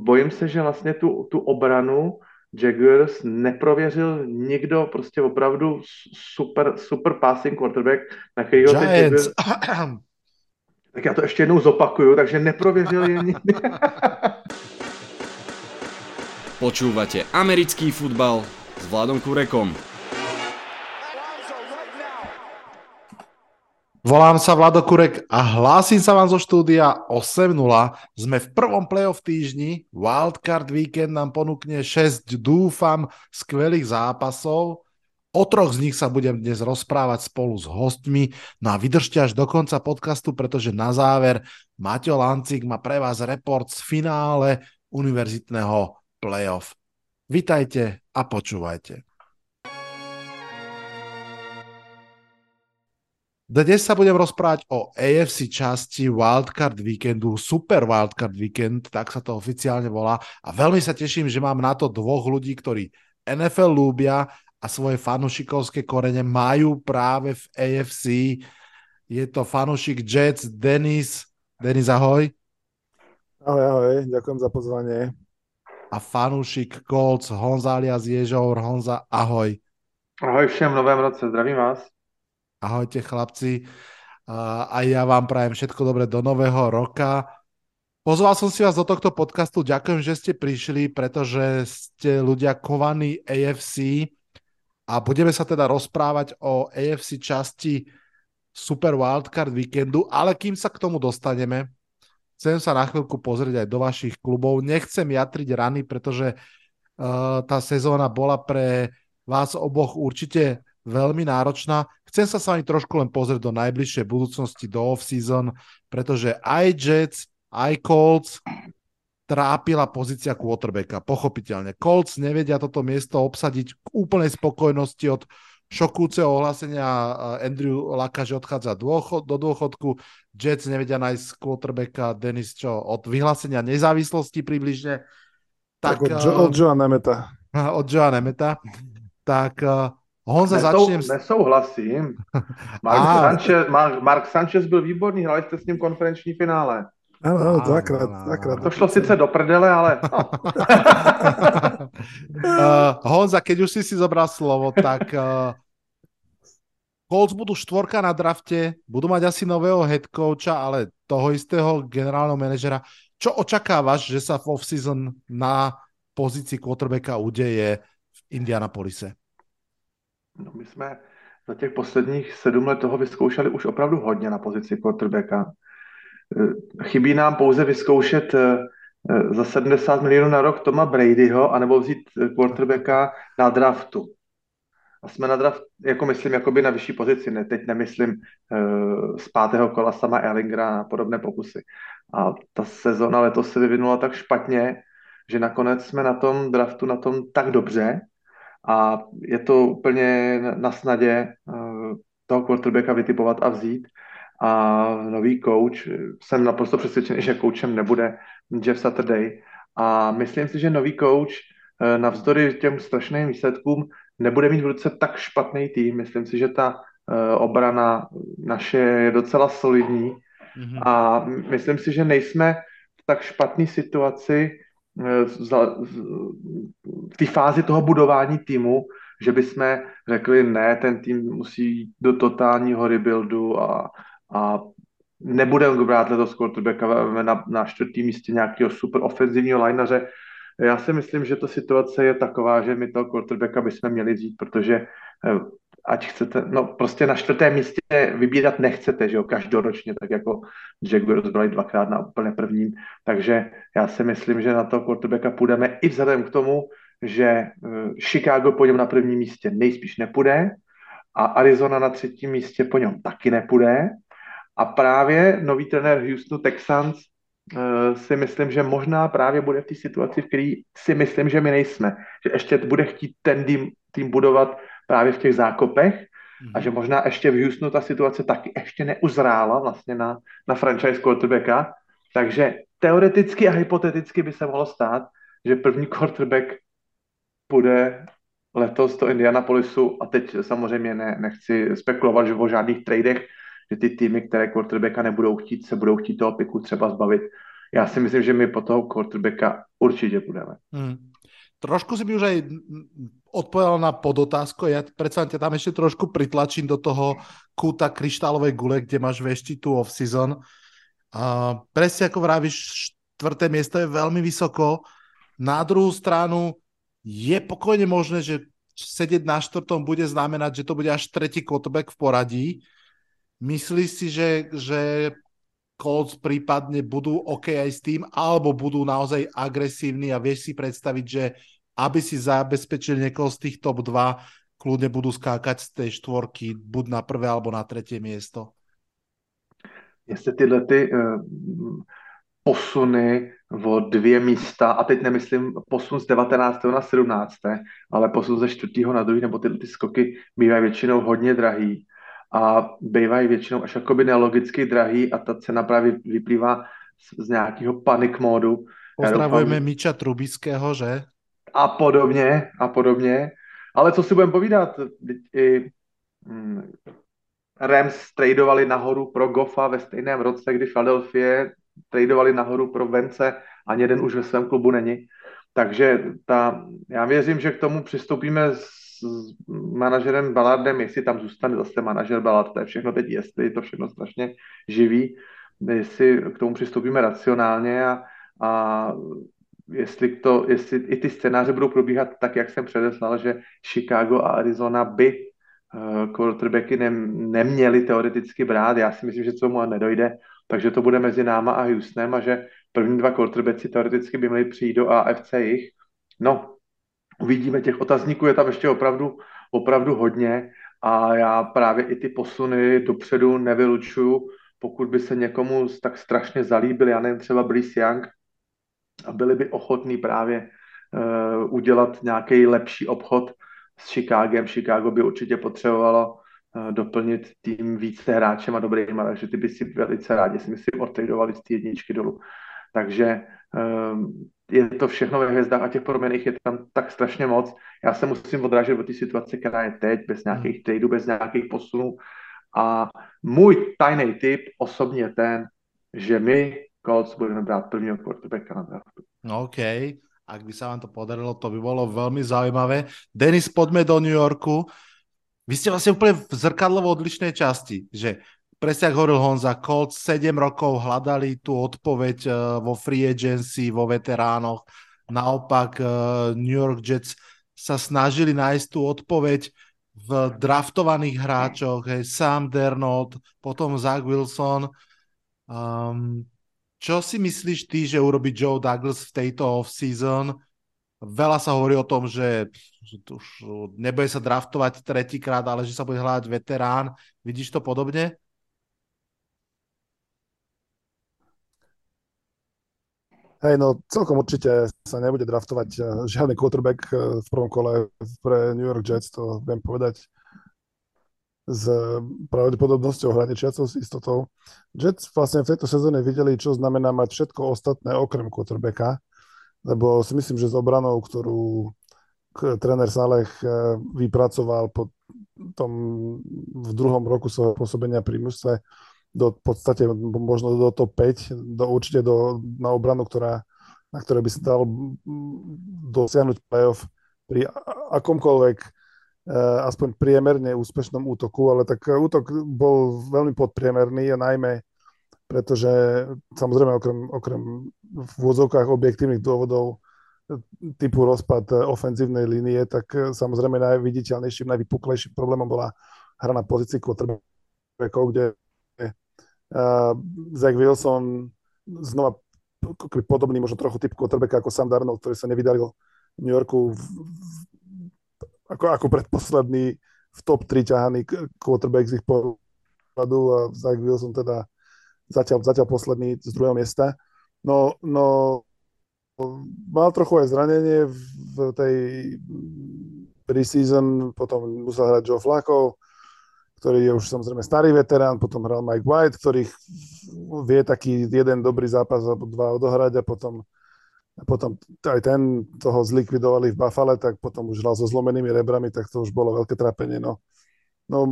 bojím se, že vlastně tu, tu obranu Jaguars neprověřil nikdo, prostě opravdu super, super passing quarterback, na kterýho teď Jaguars... Tak já to ještě jednou zopakuju, takže neprověřil je nikdy. Počúvate americký futbal s Vladom Kurekom. Volám sa Vlado Kurek a hlásim sa vám zo štúdia 8.0. Sme v prvom playoff týždni. Wildcard Weekend nám ponúkne 6, dúfam, skvelých zápasov. O troch z nich sa budem dnes rozprávať spolu s hostmi. No a vydržte až do konca podcastu, pretože na záver Maťo Lancik má pre vás report z finále univerzitného playoff. Vitajte a počúvajte. Dnes sa budem rozprávať o AFC časti Wildcard Weekendu, Super Wildcard Weekend, tak sa to oficiálne volá. A veľmi sa teším, že mám na to dvoch ľudí, ktorí NFL ľúbia a svoje fanušikovské korene majú práve v AFC. Je to fanušik Jets Denis. Denis, ahoj. Ahoj, ahoj, ďakujem za pozvanie. A fanušik Colts Honza alias Ježour. Honza, ahoj. Ahoj všem, novém roce, zdravím vás. Ahojte chlapci. A ja vám prajem všetko dobré do nového roka. Pozval som si vás do tohto podcastu. Ďakujem, že ste prišli, pretože ste ľudia kovaní AFC a budeme sa teda rozprávať o AFC časti Super Wildcard víkendu, ale kým sa k tomu dostaneme, chcem sa na chvíľku pozrieť aj do vašich klubov. Nechcem jatriť rany, pretože uh, tá sezóna bola pre vás oboch určite veľmi náročná. Chcem sa s vami trošku len pozrieť do najbližšej budúcnosti, do off-season, pretože aj Jets, aj Colts trápila pozícia quarterbacka, pochopiteľne. Colts nevedia toto miesto obsadiť k úplnej spokojnosti od šokúceho ohlásenia Andrew Laka, že odchádza do dôchodku. Jets nevedia nájsť quarterbacka Denis, čo od vyhlásenia nezávislosti približne. Tak, tak od, jo- od Joa Nemeta. Od Joa Nemeta. Tak Honza, Nesou, začnem... Nesouhlasím. Mark, Sanchez, Mark, Mark Sanchez byl výborný, hrali jste s ním konferenční finále. Ano, ano, dvakrát, dvakrát. To šlo sice do prdele, ale... No. uh, Honza, keď už si si zobral slovo, tak uh, Colts budú štvorka na drafte, budú mať asi nového head coacha, ale toho istého generálneho manažera. Čo očakávaš, že sa v off-season na pozícii quarterbacka udeje v Indianapolise? No, my jsme za těch posledních sedm let toho vyzkoušeli už opravdu hodně na pozici quarterbacka. Eh, chybí nám pouze vyzkoušet eh, eh, za 70 milionů na rok Toma Bradyho, anebo vzít quarterbacka na draftu. A jsme na draft, jako myslím, jakoby na vyšší pozici. Ne, teď nemyslím z pátého kola sama Ellingera a podobné pokusy. A ta sezona letos se vyvinula tak špatně, že nakonec jsme na tom draftu na tom tak dobře, a je to úplně na snadě eh, toho quarterbacka vytipovat a vzít. A nový coach, jsem naprosto přesvědčený, že coachem nebude Jeff Saturday. A myslím si, že nový coach eh, navzdory těm strašným výsledkům nebude mít v ruce tak špatný tým. Myslím si, že ta eh, obrana naše je docela solidní mm-hmm. a myslím si, že nejsme v tak špatné situaci, v té fázi toho budování týmu, že bychom řekli, ne, ten tým musí jít do totálního rebuildu a, a nebudeme brát letos quarterbacka na, na čtvrtém místě nějakého super ofenzivního lineaře. Já si myslím, že ta situace je taková, že my toho quarterbacka bychom měli vzít, protože eh, ať chcete, no prostě na čtvrtém místě vybírat nechcete, že jo, každoročně, tak jako Jack by rozbrali dvakrát na úplně prvním, takže já si myslím, že na toho quarterbacka půjdeme i vzhledem k tomu, že eh, Chicago po něm na prvním místě nejspíš nepůjde a Arizona na třetím místě po něm taky nepůjde a právě nový trenér Houstonu Texans uh, si myslím, že možná právě bude v té situaci, v které si myslím, že my nejsme. Že ještě bude chtít ten tým, tým budovat právě v těch zákopech a mhm. že možná ještě v Houstonu ta situace taky ještě neuzrála vlastně na, na franchise quarterbacka, takže teoreticky a hypoteticky by se mohlo stát, že první quarterback půjde letos do Indianapolisu a teď samozřejmě ne, nechci spekulovat, že o žádných tradech, že ty týmy, které quarterbacka nebudou chtít, se budou chtít toho piku třeba zbavit já si myslím, že my po toho quarterbacka určitě budeme. Hmm. Trošku si by už aj odpovedal na podotázku, ja predsa ťa tam ešte trošku pritlačím do toho kúta kryštálovej gule, kde máš veštiť tú off-season. A presne ako vravíš, štvrté miesto je veľmi vysoko. Na druhú stranu je pokojne možné, že sedieť na štvrtom bude znamenať, že to bude až tretí quarterback v poradí. Myslíš si, že, že Colts prípadne budú OK aj s tým, alebo budú naozaj agresívni a vieš si predstaviť, že aby si zabezpečil niekoho z tých top 2, kľudne budú skákať z tej štvorky buď na prvé alebo na tretie miesto? Jestli tyhle ty uh, posuny o dvě místa, a teď nemyslím posun z 19. na 17., ale posun ze 4. na 2. nebo tyhle ty skoky bývají většinou hodně drahý a bývají většinou až jakoby nelogicky drahý a ta cena právě vyplývá z, z nějakého panic módu. Pozdravujeme Miča Trubického, že? A podobně, a podobně. Ale co si budeme povídat, i hmm, Rams tradovali nahoru pro Goffa ve stejném roce, kdy Philadelphia tradovali nahoru pro Vence, ani jeden už ve svém klubu není. Takže ta, já věřím, že k tomu přistoupíme s, s manažerem Ballardem, jestli tam zůstane zase manažer Ballard, to je všechno teď, jestli je to všechno strašně živý, jestli k tomu přistoupíme racionálně a, a jestli, to, jestli i ty scénáře budou probíhat tak, jak jsem předeslal, že Chicago a Arizona by uh, quarterbacky ne, neměli teoreticky brát. Já si myslím, že to mu nedojde, takže to bude mezi náma a Houstonem a že první dva quarterbacki teoreticky by měli přijít do AFC jich. No, uvidíme, těch otazníků je tam ještě opravdu, opravdu hodně a já právě i ty posuny dopředu nevylučuju, pokud by se někomu tak strašně zalíbil, já nevím, třeba Brice Young, a byli by ochotní právě uh, udělat nějaký lepší obchod s Chicagem. Chicago by určitě potřebovalo uh, doplnit tým více hráčem a dobrýma, takže ty by si velice rádi si myslím odtradovali z té jedničky dolů. Takže je to všechno ve hvězdách a těch proměných je tam tak strašně moc. Já se musím odrážet do té situace, která je teď, bez nějakých hmm. tradeů, bez nějakých posunů. A můj tajný tip osobně je ten, že my Colts budeme brát prvního quarterbacka na draftu. OK, ak by sa vám to podarilo, to by bolo veľmi zaujímavé. Denis, poďme do New Yorku. Vy ste vlastne úplne v zrkadlovo odlišnej časti, že presne ako hovoril Honza, Colts 7 rokov hľadali tú odpoveď uh, vo free agency, vo veteránoch. Naopak uh, New York Jets sa snažili nájsť tú odpoveď v draftovaných hráčoch, hej, Sam Dernold, potom Zach Wilson. Um, čo si myslíš ty, že urobí Joe Douglas v tejto off-season? Veľa sa hovorí o tom, že už nebude sa draftovať tretíkrát, ale že sa bude hľadať veterán. Vidíš to podobne? Hej, no celkom určite sa nebude draftovať eh, žiadny quarterback eh, v prvom kole pre New York Jets, to viem povedať s pravdepodobnosťou hraničiacou s istotou. Jets vlastne v tejto sezóne videli, čo znamená mať všetko ostatné okrem quarterbacka, lebo si myslím, že s obranou, ktorú tréner Saleh eh, vypracoval po tom v druhom roku svojho pôsobenia pri mužstve do podstate možno do top 5, do, určite do, na obranu, ktorá, na ktorej by sa dal dosiahnuť playoff pri akomkoľvek Eh, aspoň priemerne úspešnom útoku, ale tak útok bol veľmi podpriemerný a najmä pretože samozrejme okrem, okrem v úvodzovkách objektívnych dôvodov eh, typu rozpad ofenzívnej línie, tak samozrejme najviditeľnejším, najvypuklejším problémom bola hra na pozícii quarterbackov, kde uh, Zach Wilson znova podobný možno trochu typ quarterbacka ako Sam Darnold, ktorý sa nevydaril v New Yorku v, ako, ako predposledný v top 3 ťahaný quarterback z ich pohľadu a Zach Wilson teda zatiaľ, zatiaľ posledný z druhého miesta. No, no mal trochu aj zranenie v tej preseason, potom musel hrať Joe Flacco, ktorý je už samozrejme starý veterán, potom hral Mike White, ktorý vie taký jeden dobrý zápas alebo dva odohrať a potom a potom aj ten toho zlikvidovali v Buffale, tak potom už hral so zlomenými rebrami, tak to už bolo veľké trápenie. No, no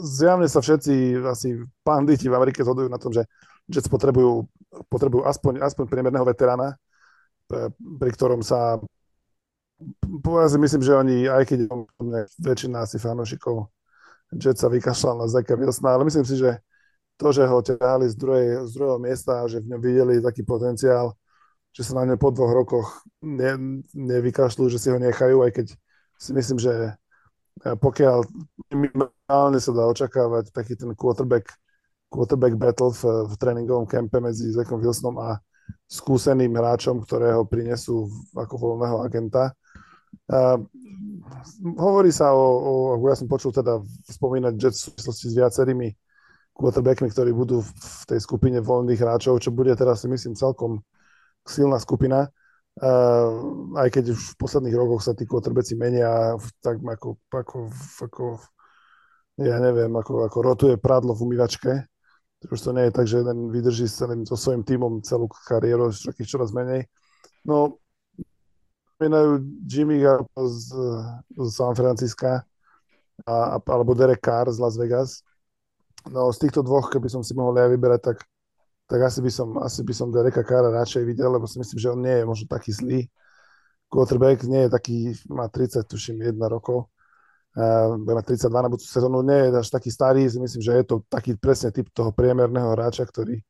zjavne sa všetci asi panditi v Amerike zhodujú na tom, že Jets potrebujú, potrebujú aspoň, aspoň priemerného veterána, pri ktorom sa si myslím, že oni, aj keď väčšina asi fanúšikov Jets sa vykašľal na Zeka Wilsona, ale myslím si, že to, že ho ťahali z, druhej, z druhého miesta a že v ňom videli taký potenciál, že sa na ňom po dvoch rokoch ne, nevykašľú, že si ho nechajú, aj keď si myslím, že e, pokiaľ minimálne sa dá očakávať taký ten quarterback, quarterback battle v, v tréningovom kempe medzi Zekom Wilsonom a skúseným hráčom, ktorého prinesú ako voľného agenta, Uh, hovorí sa o, o, ja som počul teda spomínať Jets v súvislosti s viacerými quarterbackmi, ktorí budú v tej skupine voľných hráčov, čo bude teraz si myslím celkom silná skupina. Uh, aj keď už v posledných rokoch sa tí quarterbacki menia tak ako, ako, ako ja neviem, ako, ako rotuje prádlo v umývačke. Už to nie je tak, že jeden vydrží s celým, so svojím tímom celú kariéru, takých čoraz menej. No, spomínajú Jimmy z, z San Francisca a, alebo Derek Carr z Las Vegas. No z týchto dvoch, keby som si mohol ja vyberať, tak, tak asi, by som, asi by som Dereka Carra radšej videl, lebo si myslím, že on nie je možno taký zlý. Quarterback nie je taký, má 30, tuším, 1 rokov. Uh, mať 32 na budúcu sezónu, nie je až taký starý, si myslím, že je to taký presne typ toho priemerného hráča, ktorý,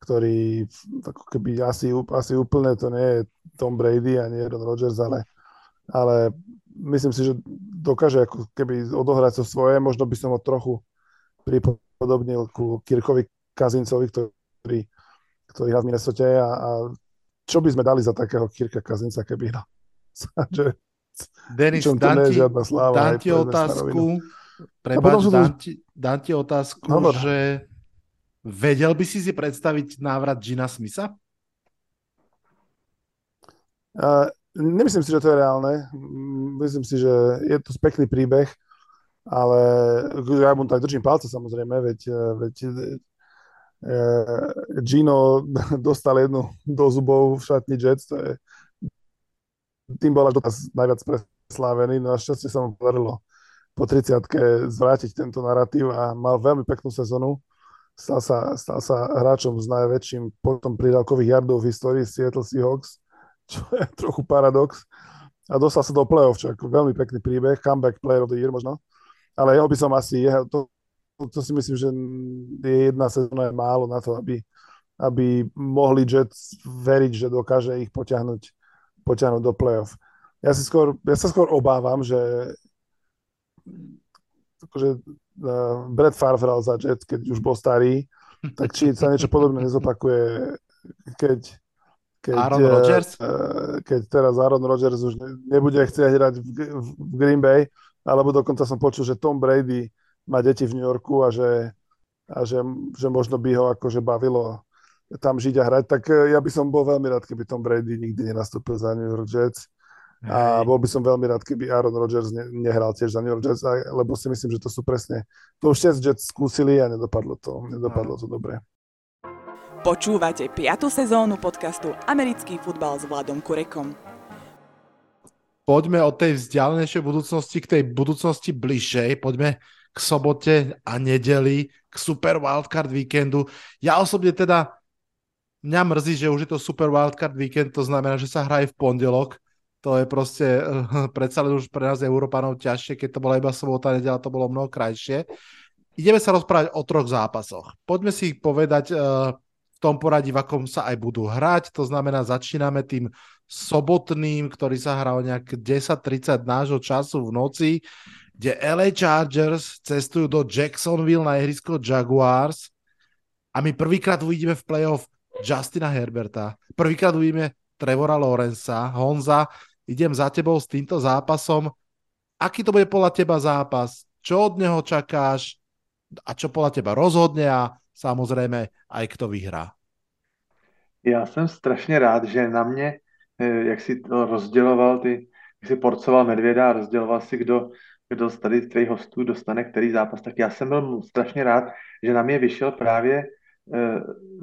ktorý ako keby asi, asi úplne to nie je Tom Brady ani Aaron Rodgers, ale, ale myslím si, že dokáže ako keby odohrať to svoje. Možno by som ho trochu pripodobnil ku Kirkovi Kazincovi, ktorý, ktorý hrá v Minnesota a, a čo by sme dali za takého Kirka Kazinca, keby hral? Denis, dám ti, sláva, dám ti otázku, prepáč, dám, ti, dám ti otázku, no, že Vedel by si si predstaviť návrat Gina Smitha? Uh, nemyslím si, že to je reálne. Myslím si, že je to pekný príbeh, ale ja mu tak držím palce samozrejme, veď, veď uh, Gino dostal jednu do zubov v šatni Jets, to je tým bol až dotaz najviac preslávený, no a šťastie sa mu podarilo po 30 zvrátiť tento narratív a mal veľmi peknú sezonu stal sa, stal sa hráčom s najväčším potom pridávkových jardov v histórii Seattle Seahawks, čo je trochu paradox. A dostal sa do play-off, čo veľmi pekný príbeh, comeback player of the year možno. Ale jeho by som asi, to, to si myslím, že je jedna sezóna je málo na to, aby, aby mohli Jets veriť, že dokáže ich potiahnuť, potiahnuť do play-off. Ja, si skôr, ja sa skôr obávam, že akože Brad Favre hral za Jets, keď už bol starý, tak či sa niečo podobné nezopakuje, keď, keď, Aaron Rodgers? Uh, keď teraz Aaron Rodgers už ne, nebude chcieť hrať v, v, v Green Bay, alebo dokonca som počul, že Tom Brady má deti v New Yorku a že, a že, že možno by ho akože bavilo tam žiť a hrať, tak ja by som bol veľmi rád, keby Tom Brady nikdy nenastúpil za New York Jets a bol by som veľmi rád, keby Aaron Rodgers ne, nehral tiež za New York Jets, lebo si myslím, že to sú presne... To už Jets skúsili a nedopadlo to, nedopadlo to dobre. Počúvate 5. sezónu podcastu Americký futbal s Vladom Kurekom. Poďme od tej vzdialenejšej budúcnosti k tej budúcnosti bližšej. Poďme k sobote a nedeli, k super wildcard víkendu. Ja osobne teda, mňa mrzí, že už je to super wildcard víkend, to znamená, že sa hraje v pondelok, to je proste, predsa len už pre nás Európanov ťažšie, keď to bola iba sobota, nedela, to bolo mnoho krajšie. Ideme sa rozprávať o troch zápasoch. Poďme si povedať uh, v tom poradí, v akom sa aj budú hrať. To znamená, začíname tým sobotným, ktorý sa hral nejak 10.30 nášho času v noci, kde LA Chargers cestujú do Jacksonville na ihrisko Jaguars a my prvýkrát uvidíme v playoff Justina Herberta. Prvýkrát uvidíme Trevora Lorenza. Honza, idem za tebou s týmto zápasom. Aký to bude podľa teba zápas? Čo od neho čakáš? A čo podľa teba rozhodne a samozrejme aj kto vyhrá? Já jsem strašně rád, že na mě, eh, jak si to rozděloval, ty, jak si porcoval medvěda a rozděloval si, kdo, kdo z tady z tvých hostů dostane který zápas, tak já jsem byl strašně rád, že na mě vyšel právě uh,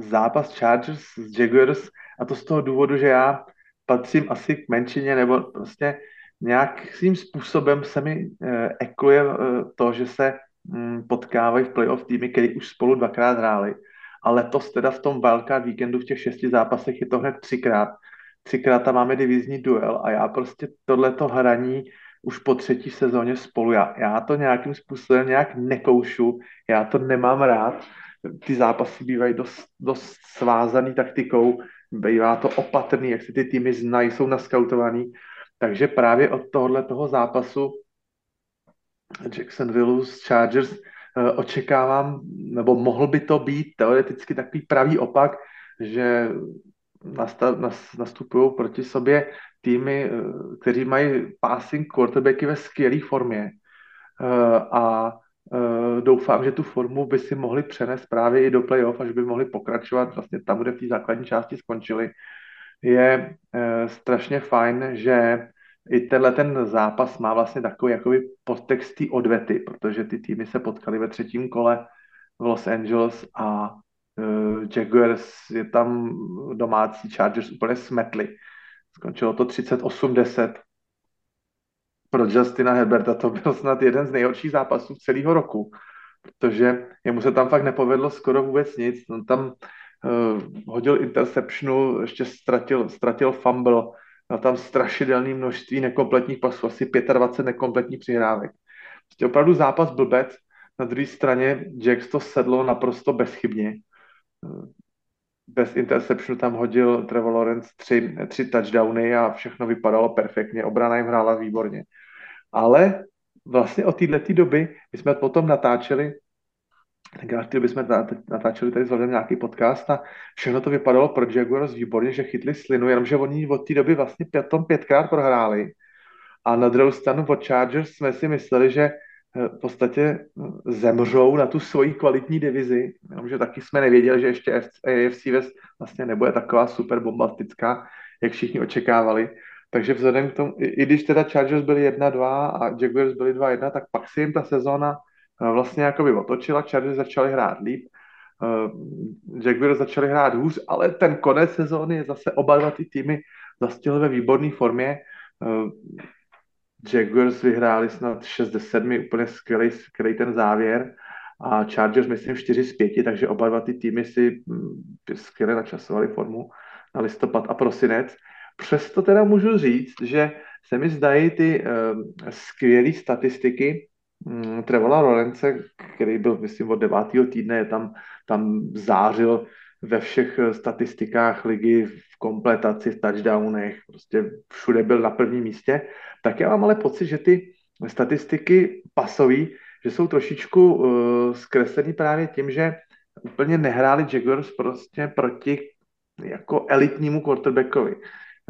zápas Chargers s Jaguars a to z toho důvodu, že já patřím asi k menšině, nebo prostě nějakým způsobem se mi eh, ekluje eh, to, že se hm, potkávají v playoff týmy, který už spolu dvakrát hráli. a letos teda v tom wildcard víkendu v těch šesti zápasech je to hned třikrát. Třikrát tam máme divizní duel a já prostě tohleto hraní už po třetí sezóně spolu. Já, já to nějakým způsobem nějak nekoušu, já to nemám rád. Ty zápasy bývají dost, dost svázaný taktikou, bývá to opatrný, jak si ty týmy znají, jsou naskautovaný. Takže právě od tohohle toho zápasu Jacksonville s Chargers eh, očekávám, nebo mohl by to být teoreticky takový pravý opak, že nastupují proti sobě týmy, eh, kteří mají passing quarterbacky ve skvělé formě eh, a doufám, že tu formu by si mohli přenést právě i do playoff, až by mohli pokračovat vlastně tam, kde v té základní části skončili. Je strašně fajn, že i tenhle ten zápas má vlastně takový jakoby podtext té odvety, protože ty týmy se potkali ve třetím kole v Los Angeles a uh, Jaguars je tam domácí Chargers úplně smetli. Skončilo to 38-10. Pro Justina Herberta to byl snad jeden z nejhorších zápasů celého roku, protože jemu se tam fakt nepovedlo skoro vůbec nic. On tam uh, hodil interceptionu, ještě ztratil, ztratil fumble, Měl tam strašidelné množství nekompletních pasů, asi 25 nekompletních přihrávek. Prostě opravdu zápas blbec. Na druhé straně Jax to sedlo naprosto bezchybně. Bez interceptionu tam hodil Trevor Lawrence tři, tři touchdowny a všechno vypadalo perfektně. Obrana jim hrála výborně. Ale vlastně od této doby my jsme potom natáčeli tenkrát chtěli bychom natáčeli tady vzhledem nějaký podcast a všechno to vypadalo pro Jaguars výborně, že chytli slinu, jenomže oni od té doby vlastně pětom pětkrát prohráli. A na druhou stranu od Chargers jsme si mysleli, že eh, v podstatě eh, zemřou na tu svoji kvalitní divizi, jenomže taky jsme nevěděli, že ještě AFC West vlastně nebude taková super bombastická, jak všichni očekávali. Takže vzhledem k tomu, i, i když teda Chargers byli 1-2 a Jaguars byli 2-1, tak pak si jim ta sezóna vlastně jakoby otočila, Chargers začali hrát líp, uh, Jaguars začali hrát hůř, ale ten konec sezóny je zase oba dva ty týmy zastihly ve výborné formě. Uh, Jaguars vyhráli snad 6 ze 7, úplně skvělý, skvělý ten závěr a Chargers myslím 4 z 5, takže oba dva ty týmy si mm, skvěle načasovali formu na listopad a prosinec. Přesto teda můžu říct, že se mi zdají ty uh, skvělé statistiky mm, Trevola Lorence, který byl, myslím, od devátého týdne, je tam, tam zářil ve všech eh, statistikách ligy, v kompletaci, v touchdownech, prostě všude byl na prvním místě, tak já mám ale pocit, že ty statistiky pasový, že jsou trošičku uh, zkreslený právě tím, že úplně nehráli Jaguars prostě proti jako elitnímu quarterbackovi.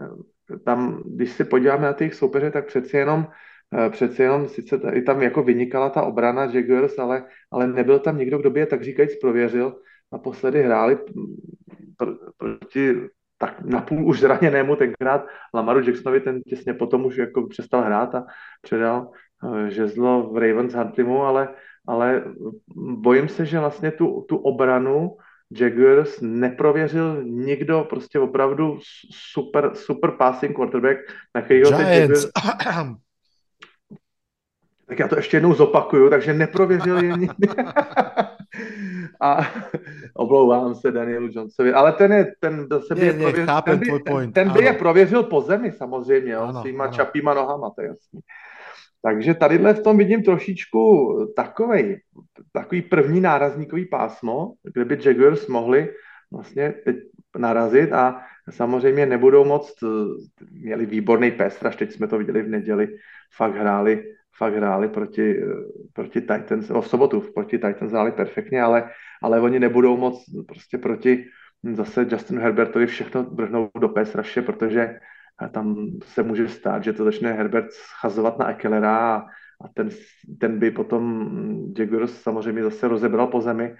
Eh, tam, když se podíváme na těch soupeře, tak přeci jenom Eh, přece jenom sice i tam jako vynikala ta obrana Jaguars, ale, ale nebyl tam někdo, kdo by je tak říkajíc prověřil. Naposledy hráli pr- proti tak napůl už zraněnému tenkrát Lamaru Jacksonovi, ten těsně potom už jako přestal hrát a předal uh, žezlo v Ravens Huntleymu, ale, ale bojím se, že vlastně tu, tu obranu Jaguars neprověřil nikdo, prostě opravdu super, super passing quarterback, na kterýho Jaguars, tak já to ještě jednou zopakuju, takže neprověřil je nikdy. a oblouvám se Danielu Johnsovi, ale ten je, ten zase by je prověřil, ten by, ten, ten by je prověřil po zemi samozřejmě, jo, s těma čapýma nohama, to je jasný. Takže tadyhle v tom vidím trošičku takovej, takový první nárazníkový pásmo, kde by Jaguars mohli vlastně teď narazit a samozřejmě nebudou moc, měli výborný pes, až teď jsme to viděli v neděli, fakt hráli fakt hráli proti, proti Titans, v sobotu proti Titans hráli perfektně, ale, ale oni nebudou moc prostě proti zase Justinu Herbertovi všechno vrhnout do PS Rushe, protože tam se může stát, že to začne Herbert schazovat na Ekelera a, a ten, ten by potom Jaguars samozřejmě zase rozebral po zemi.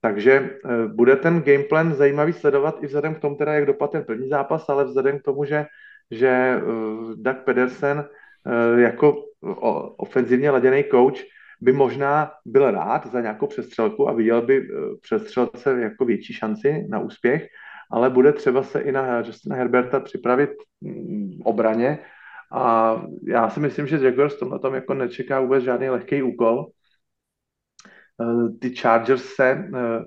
Takže e, bude ten gameplan zajímavý sledovat i vzhledem k tomu, teda, jak dopadl ten první zápas, ale vzhledem k tomu, že, že uh, Doug Pedersen uh, jako ofenzivně laděný coach by možná byl rád za nějakou přestřelku a viděl by eh, přestřelce jako větší šanci na úspěch, ale bude třeba se i na Justina Herberta připravit obraně a já si myslím, že Jaguars tomhle tom jako nečeká vůbec žádný lehký úkol. Eh, ty Chargers se eh,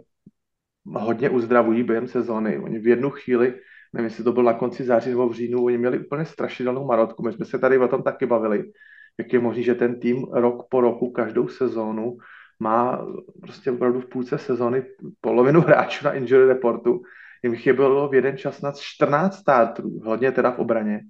hodně uzdravují během sezóny. Oni v jednu chvíli, nevím, jestli to bylo na konci září nebo v říjnu, oni měli úplně strašidelnou marotku. My jsme se tady o tom taky bavili, jak je možné, že ten tým rok po roku, každou sezónu má prostě opravdu v půlce sezóny polovinu hráčů na injury reportu. Jim chybělo v jeden čas na 14 startů, hodně teda v obraně.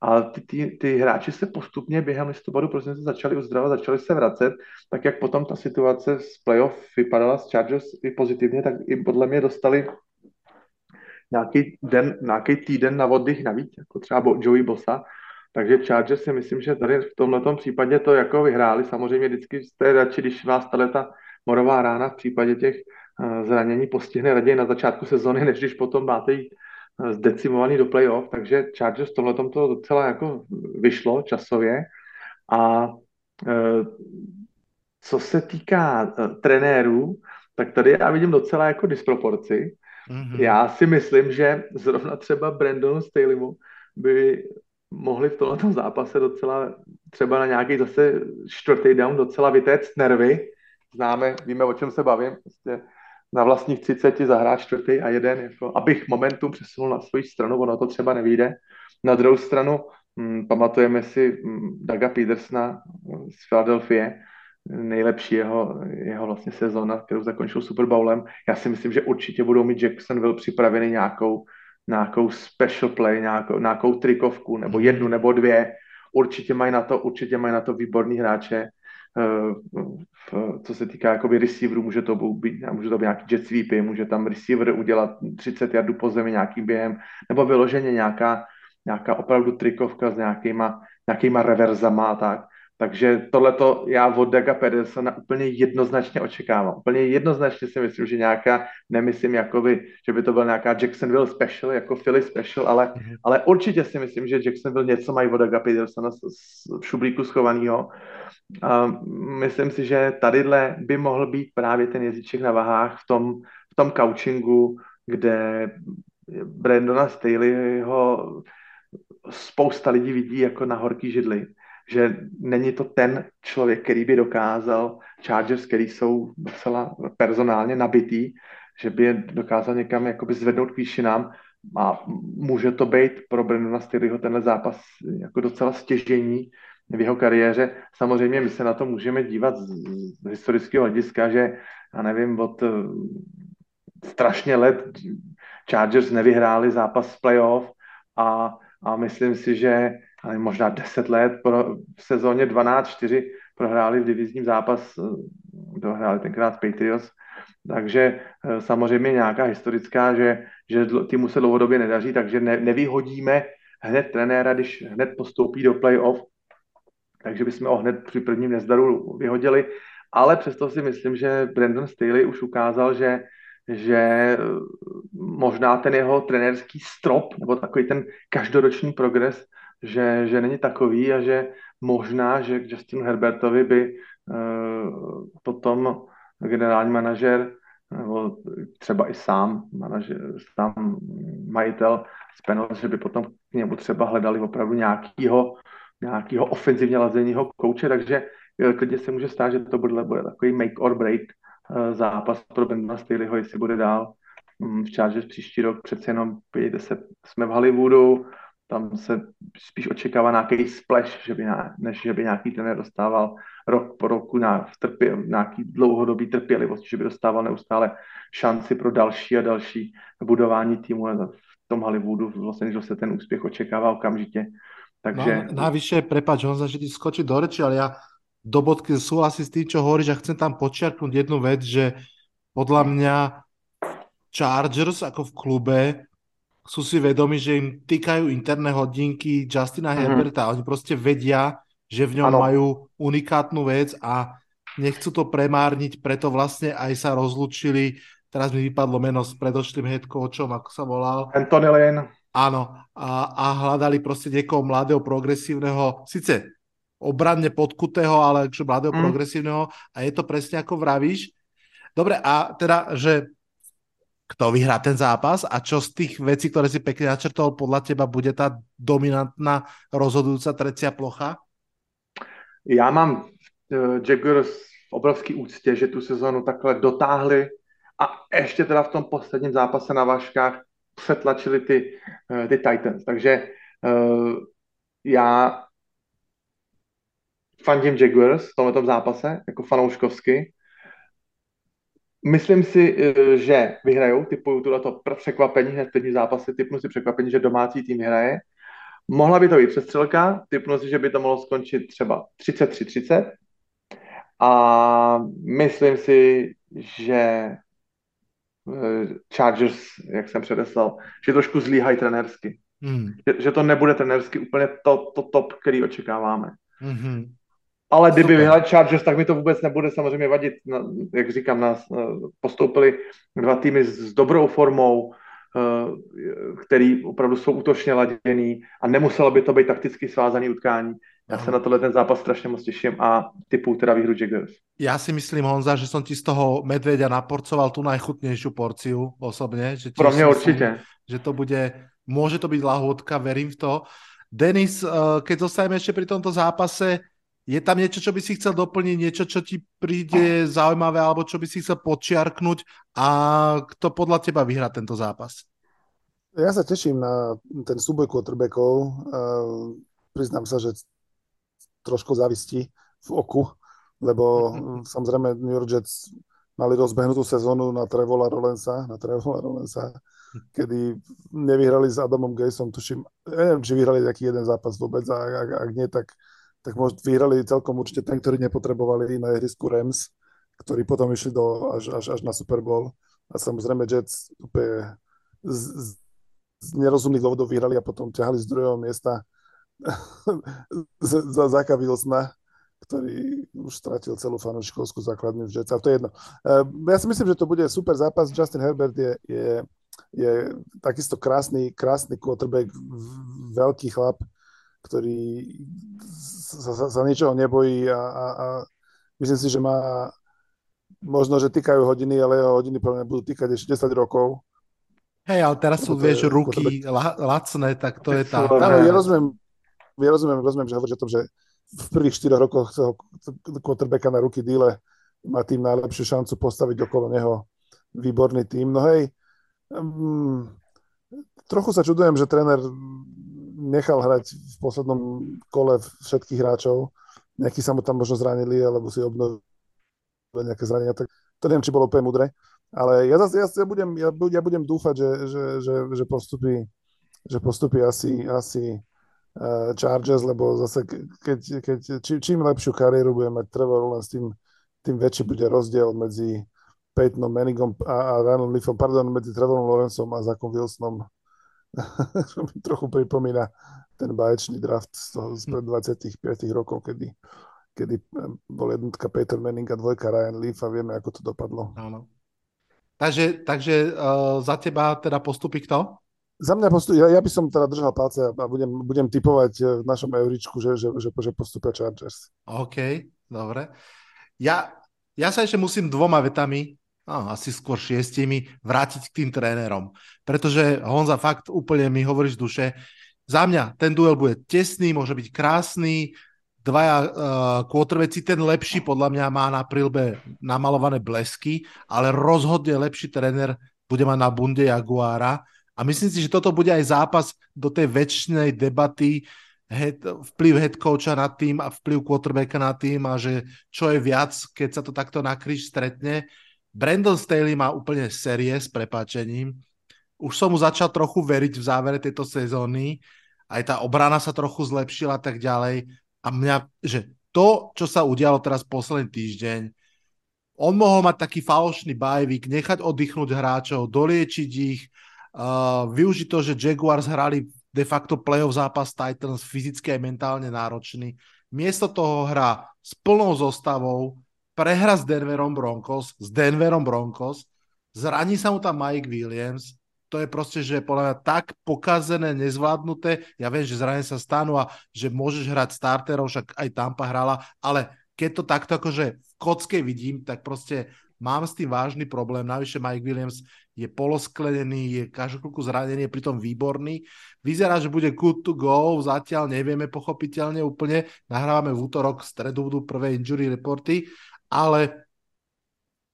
A ty, ty, ty hráči se postupně během listopadu se začali uzdravovat, začali se vracet, tak jak potom ta situace z playoff vypadala s Chargers i pozitivně, tak i podle mě dostali nějaký, den, nějaký týden na oddych navíc, jako třeba Joey Bosa, takže Chargers si myslím, že tady v tomto případě to jako vyhráli. Samozřejmě vždycky jste radši, když vás tahle ta morová rána v případě těch zranění postihne raději na začátku sezóny, než když potom máte jít uh, zdecimovaný do playoff. Takže Chargers v tomhle to docela jako vyšlo časově. A uh, co se týká trenérů, tak tady já vidím docela jako disproporci. Mm-hmm. Já si myslím, že zrovna třeba Brandonu Staleymu by mohli v tomto zápase docela třeba na nějaký zase čtvrtý down docela vytéct nervy. Známe, víme, o čem se bavím. Prostě na vlastních 30 zahrá čtvrtý a jeden, jako, abych momentum přesunul na svou stranu, ono to třeba nevíde. Na druhou stranu hm, pamatujeme si hm, Daga Petersona z Philadelphia, nejlepší jeho, jeho vlastně sezóna, kterou zakončil Super Bowlem. Já si myslím, že určitě budou mít Jacksonville připravený nějakou nějakou special play, nějakou, nějakou trikovku, nebo jednu, nebo dvě. Určitě mají na to, určitě mají na to výborný hráče. Eh, co se týká jakoby receiverů, může to být, může to být nějaký jet sweepy, může tam receiver udělat 30 jardů po zemi nějakým během, nebo vyloženě nějaká, nějaká opravdu trikovka s nějakýma, nějakýma reverzama a tak. Takže tohleto já od Daga Pedersona úplně jednoznačně očekávám. Úplně jednoznačně si myslím, že nějaká, nemyslím jakoby, že by to byl nějaká Jacksonville special, jako Philly special, ale, mm-hmm. ale určitě si myslím, že Jacksonville něco mají od Daga Pedersona v šublíku schovaného. A myslím si, že tadyhle by mohl být právě ten jazyček na vahách v tom, v tom coachingu, kde Brandona Staleyho spousta lidí vidí jako na horký židli že není to ten člověk, který by dokázal Chargers, který jsou docela personálně nabitý, že by je dokázal někam jakoby zvednout k výšinám a může to být pro Brandona Staleyho tenhle zápas jako docela stěžení v jeho kariéře. Samozřejmě my se na to můžeme dívat z, z historického hlediska, že já nevím, od eh, strašně let Chargers nevyhráli zápas playoff a, a myslím si, že ale možná 10 let, pro, v sezóně 12-4 prohráli v divizním zápas, eh, dohráli tenkrát Patriots, takže eh, samozřejmě nějaká historická, že, že týmu se dlouhodobě nedaří, takže ne, nevyhodíme hned trenéra, když hned postoupí do playoff, takže bychom ho hned při prvním nezdaru vyhodili, ale přesto si myslím, že Brandon Staley už ukázal, že že eh, možná ten jeho trenérský strop, nebo takový ten každoroční progres že, že není takový a že možná, že k Justinu Herbertovi by uh, potom generální manažer nebo třeba i sám, manažer, sám majitel Spenol, že by potom k němu třeba hledali opravdu nějakýho, nějakýho ofenzivně lazeního kouče, takže eh, klidně se může stát, že to bude, bude takový make or break uh, zápas pro Bendona Staleyho, jestli bude dál um, v Chargers příští rok. Přece jenom, podívejte se, jsme v Hollywoodu, tam se spíš očekává nějaký splash, že by, než že by nějaký trenér dostával rok po roku v trpě, nějaký dlouhodobý trpělivost, že by dostával neustále šanci pro další a další budování týmu. V tom Hollywoodu v Los se ten úspěch očekává okamžitě. Takže... No, navyše, prepáč, on začne skočiť do reči, ale ja do bodky súhlasím s tým, čo hovoríš a chcem tam počiarknúť jednu vec, že podľa mňa Chargers ako v klube sú si vedomi, že im týkajú interné hodinky Justina mm-hmm. Herberta. Oni proste vedia, že v ňom ano. majú unikátnu vec a nechcú to premárniť, preto vlastne aj sa rozlúčili, teraz mi vypadlo meno s predošlým head coachom, ako sa volal. Anthony Lane. Áno, a, a hľadali proste niekoho mladého, progresívneho, síce obranne podkutého, ale mladého, mm. progresívneho a je to presne ako vravíš. Dobre, a teda, že kto vyhrá ten zápas a čo z tých vecí, ktoré si pekne načrtol, podľa teba bude tá dominantná rozhodujúca trecia plocha? Já mám uh, Jaguars v obrovský úctě, že tu sezonu takhle dotáhli a ještě teda v tom posledním zápase na Vaškách přetlačili ty, eh, ty Titans. Takže uh, já fandím Jaguars v tomto zápase, jako fanouškovsky. Myslím si, eh, že vyhrajou, typuju to překvapení hned v první zápase, typnu si překvapení, že domácí tým hraje. Mohla by to být přestřelka, typnu si, že by to mohlo skončit třeba 33-30. A myslím si, že Eh, Chargers, jak jsem předeslal, že trošku zlíhají trenérsky. Hmm. Že, že to nebude trenérsky úplně to, to top, který očekáváme. Hmm. Ale kdyby vyhrali Chargers, tak mi to vůbec nebude samozřejmě vadit. Jak říkám, nás eh, postoupili dva týmy s, dobrou formou, uh, který opravdu jsou útočně laděný a nemuselo by to být takticky svázaný utkání. Já se na tohle ten zápas strašně moc těším a typu teda výhru Jaggers. Já si myslím, Honza, že som ti z toho medveďa naporcoval tu najchutnejšiu porciu osobně. Že Pro mě určitě. Že to bude, môže to byť lahôdka, verím v to. Denis, eh, keď zostaneme ešte pri tomto zápase, je tam niečo, čo by si chcel doplniť, niečo, čo ti príde zaujímavé, alebo čo by si chcel počiarknúť a kto podľa teba vyhrá tento zápas? Ja sa teším na ten súboj quarterbackov. Uh, priznám sa, že trošku zavistí v oku, lebo samozrejme New York Jets mali rozbehnutú sezónu na Trevola Rolensa, na Trevola Rolensa, kedy nevyhrali s Adamom Gatesom, tuším, neviem, či vyhrali taký jeden zápas vôbec, a ak, ak nie, tak, tak možno vyhrali celkom určite ten, ktorý nepotrebovali na ihrisku Rams, ktorí potom išli do, až, až, až na Super Bowl. A samozrejme Jets úplne z, z, z nerozumných dôvodov vyhrali a potom ťahali z druhého miesta za Zaka Wilsona, ktorý už stratil celú fanúšikovskú základňu v Jets. A to je jedno. Eh, ja si myslím, že to bude super zápas. Justin Herbert je, je, je takisto krásny, krásny quarterback, veľký chlap, ktorý sa, sa, sa ničoho nebojí a, a, a myslím si, že má možno, že týkajú hodiny, ale jeho hodiny plne budú týkať ešte 10 rokov. Hej, ale teraz sú, vieš, ruky lacné, tak to je tá... Áno, ja rozumiem, ja rozumiem, rozumiem, že hovoríš o tom, že v prvých 4 rokoch toho quarterbacka na ruky díle má tým najlepšiu šancu postaviť okolo neho výborný tým. No hej, um, trochu sa čudujem, že tréner nechal hrať v poslednom kole všetkých hráčov. Nejakí sa mu tam možno zranili, alebo si obnovili nejaké zranenia, tak to neviem, či bolo úplne mudré. Ale ja, ja, ja, budem, ja, ja budem dúfať, že, že, že, že postupí, že postupí asi, asi Eh, Chargers, lebo zase keď, keď, či, čím lepšiu kariéru bude mať Trevor len s tým, tým väčší bude rozdiel medzi Peytonom Manningom a, a Ryanom Leafom, pardon, medzi Trevorom Lawrenceom a Zakom Wilsonom. Trochu pripomína ten baječný draft z toho z pred 25 rokov, kedy, kedy eh, bol jednotka Peter Manning a dvojka Ryan Leaf a vieme, ako to dopadlo. Áno. Takže, takže uh, za teba teda postupí kto? Za mňa postup, ja, ja by som teda držal palce a budem, budem typovať eh, v našom euričku, že, že, že, že postupia Chargers. OK, dobre. Ja, ja sa ešte musím dvoma vetami, no, asi skôr šiestimi, vrátiť k tým trénerom. Pretože Honza, fakt úplne mi hovoríš duše, za mňa ten duel bude tesný, môže byť krásny, dvaja uh, kôtrveci, ten lepší podľa mňa má na prilbe namalované blesky, ale rozhodne lepší tréner bude mať na bunde Jaguára a myslím si, že toto bude aj zápas do tej väčšnej debaty head, vplyv head coacha na tým a vplyv quarterbacka na tým a že čo je viac, keď sa to takto na kríž stretne. Brandon Staley má úplne série s prepáčením. Už som mu začal trochu veriť v závere tejto sezóny. Aj tá obrana sa trochu zlepšila a tak ďalej. A mňa, že to, čo sa udialo teraz posledný týždeň, on mohol mať taký falošný bajvík, nechať oddychnúť hráčov, doliečiť ich, Uh, využiť to, že Jaguars hrali de facto playoff zápas Titans fyzicky aj mentálne náročný. Miesto toho hrá s plnou zostavou, prehra s Denverom Broncos, s Denverom Broncos, zraní sa mu tam Mike Williams, to je proste, že podľa mňa tak pokazené, nezvládnuté. Ja viem, že zranenia sa stanú a že môžeš hrať starterov, však aj Tampa hrala, ale keď to takto akože v kocke vidím, tak proste mám s tým vážny problém. Navyše Mike Williams je polosklenený, je každú chvíľku zranený, je pritom výborný. Vyzerá, že bude good to go, zatiaľ nevieme pochopiteľne úplne. Nahrávame v útorok, v stredu budú prvé injury reporty, ale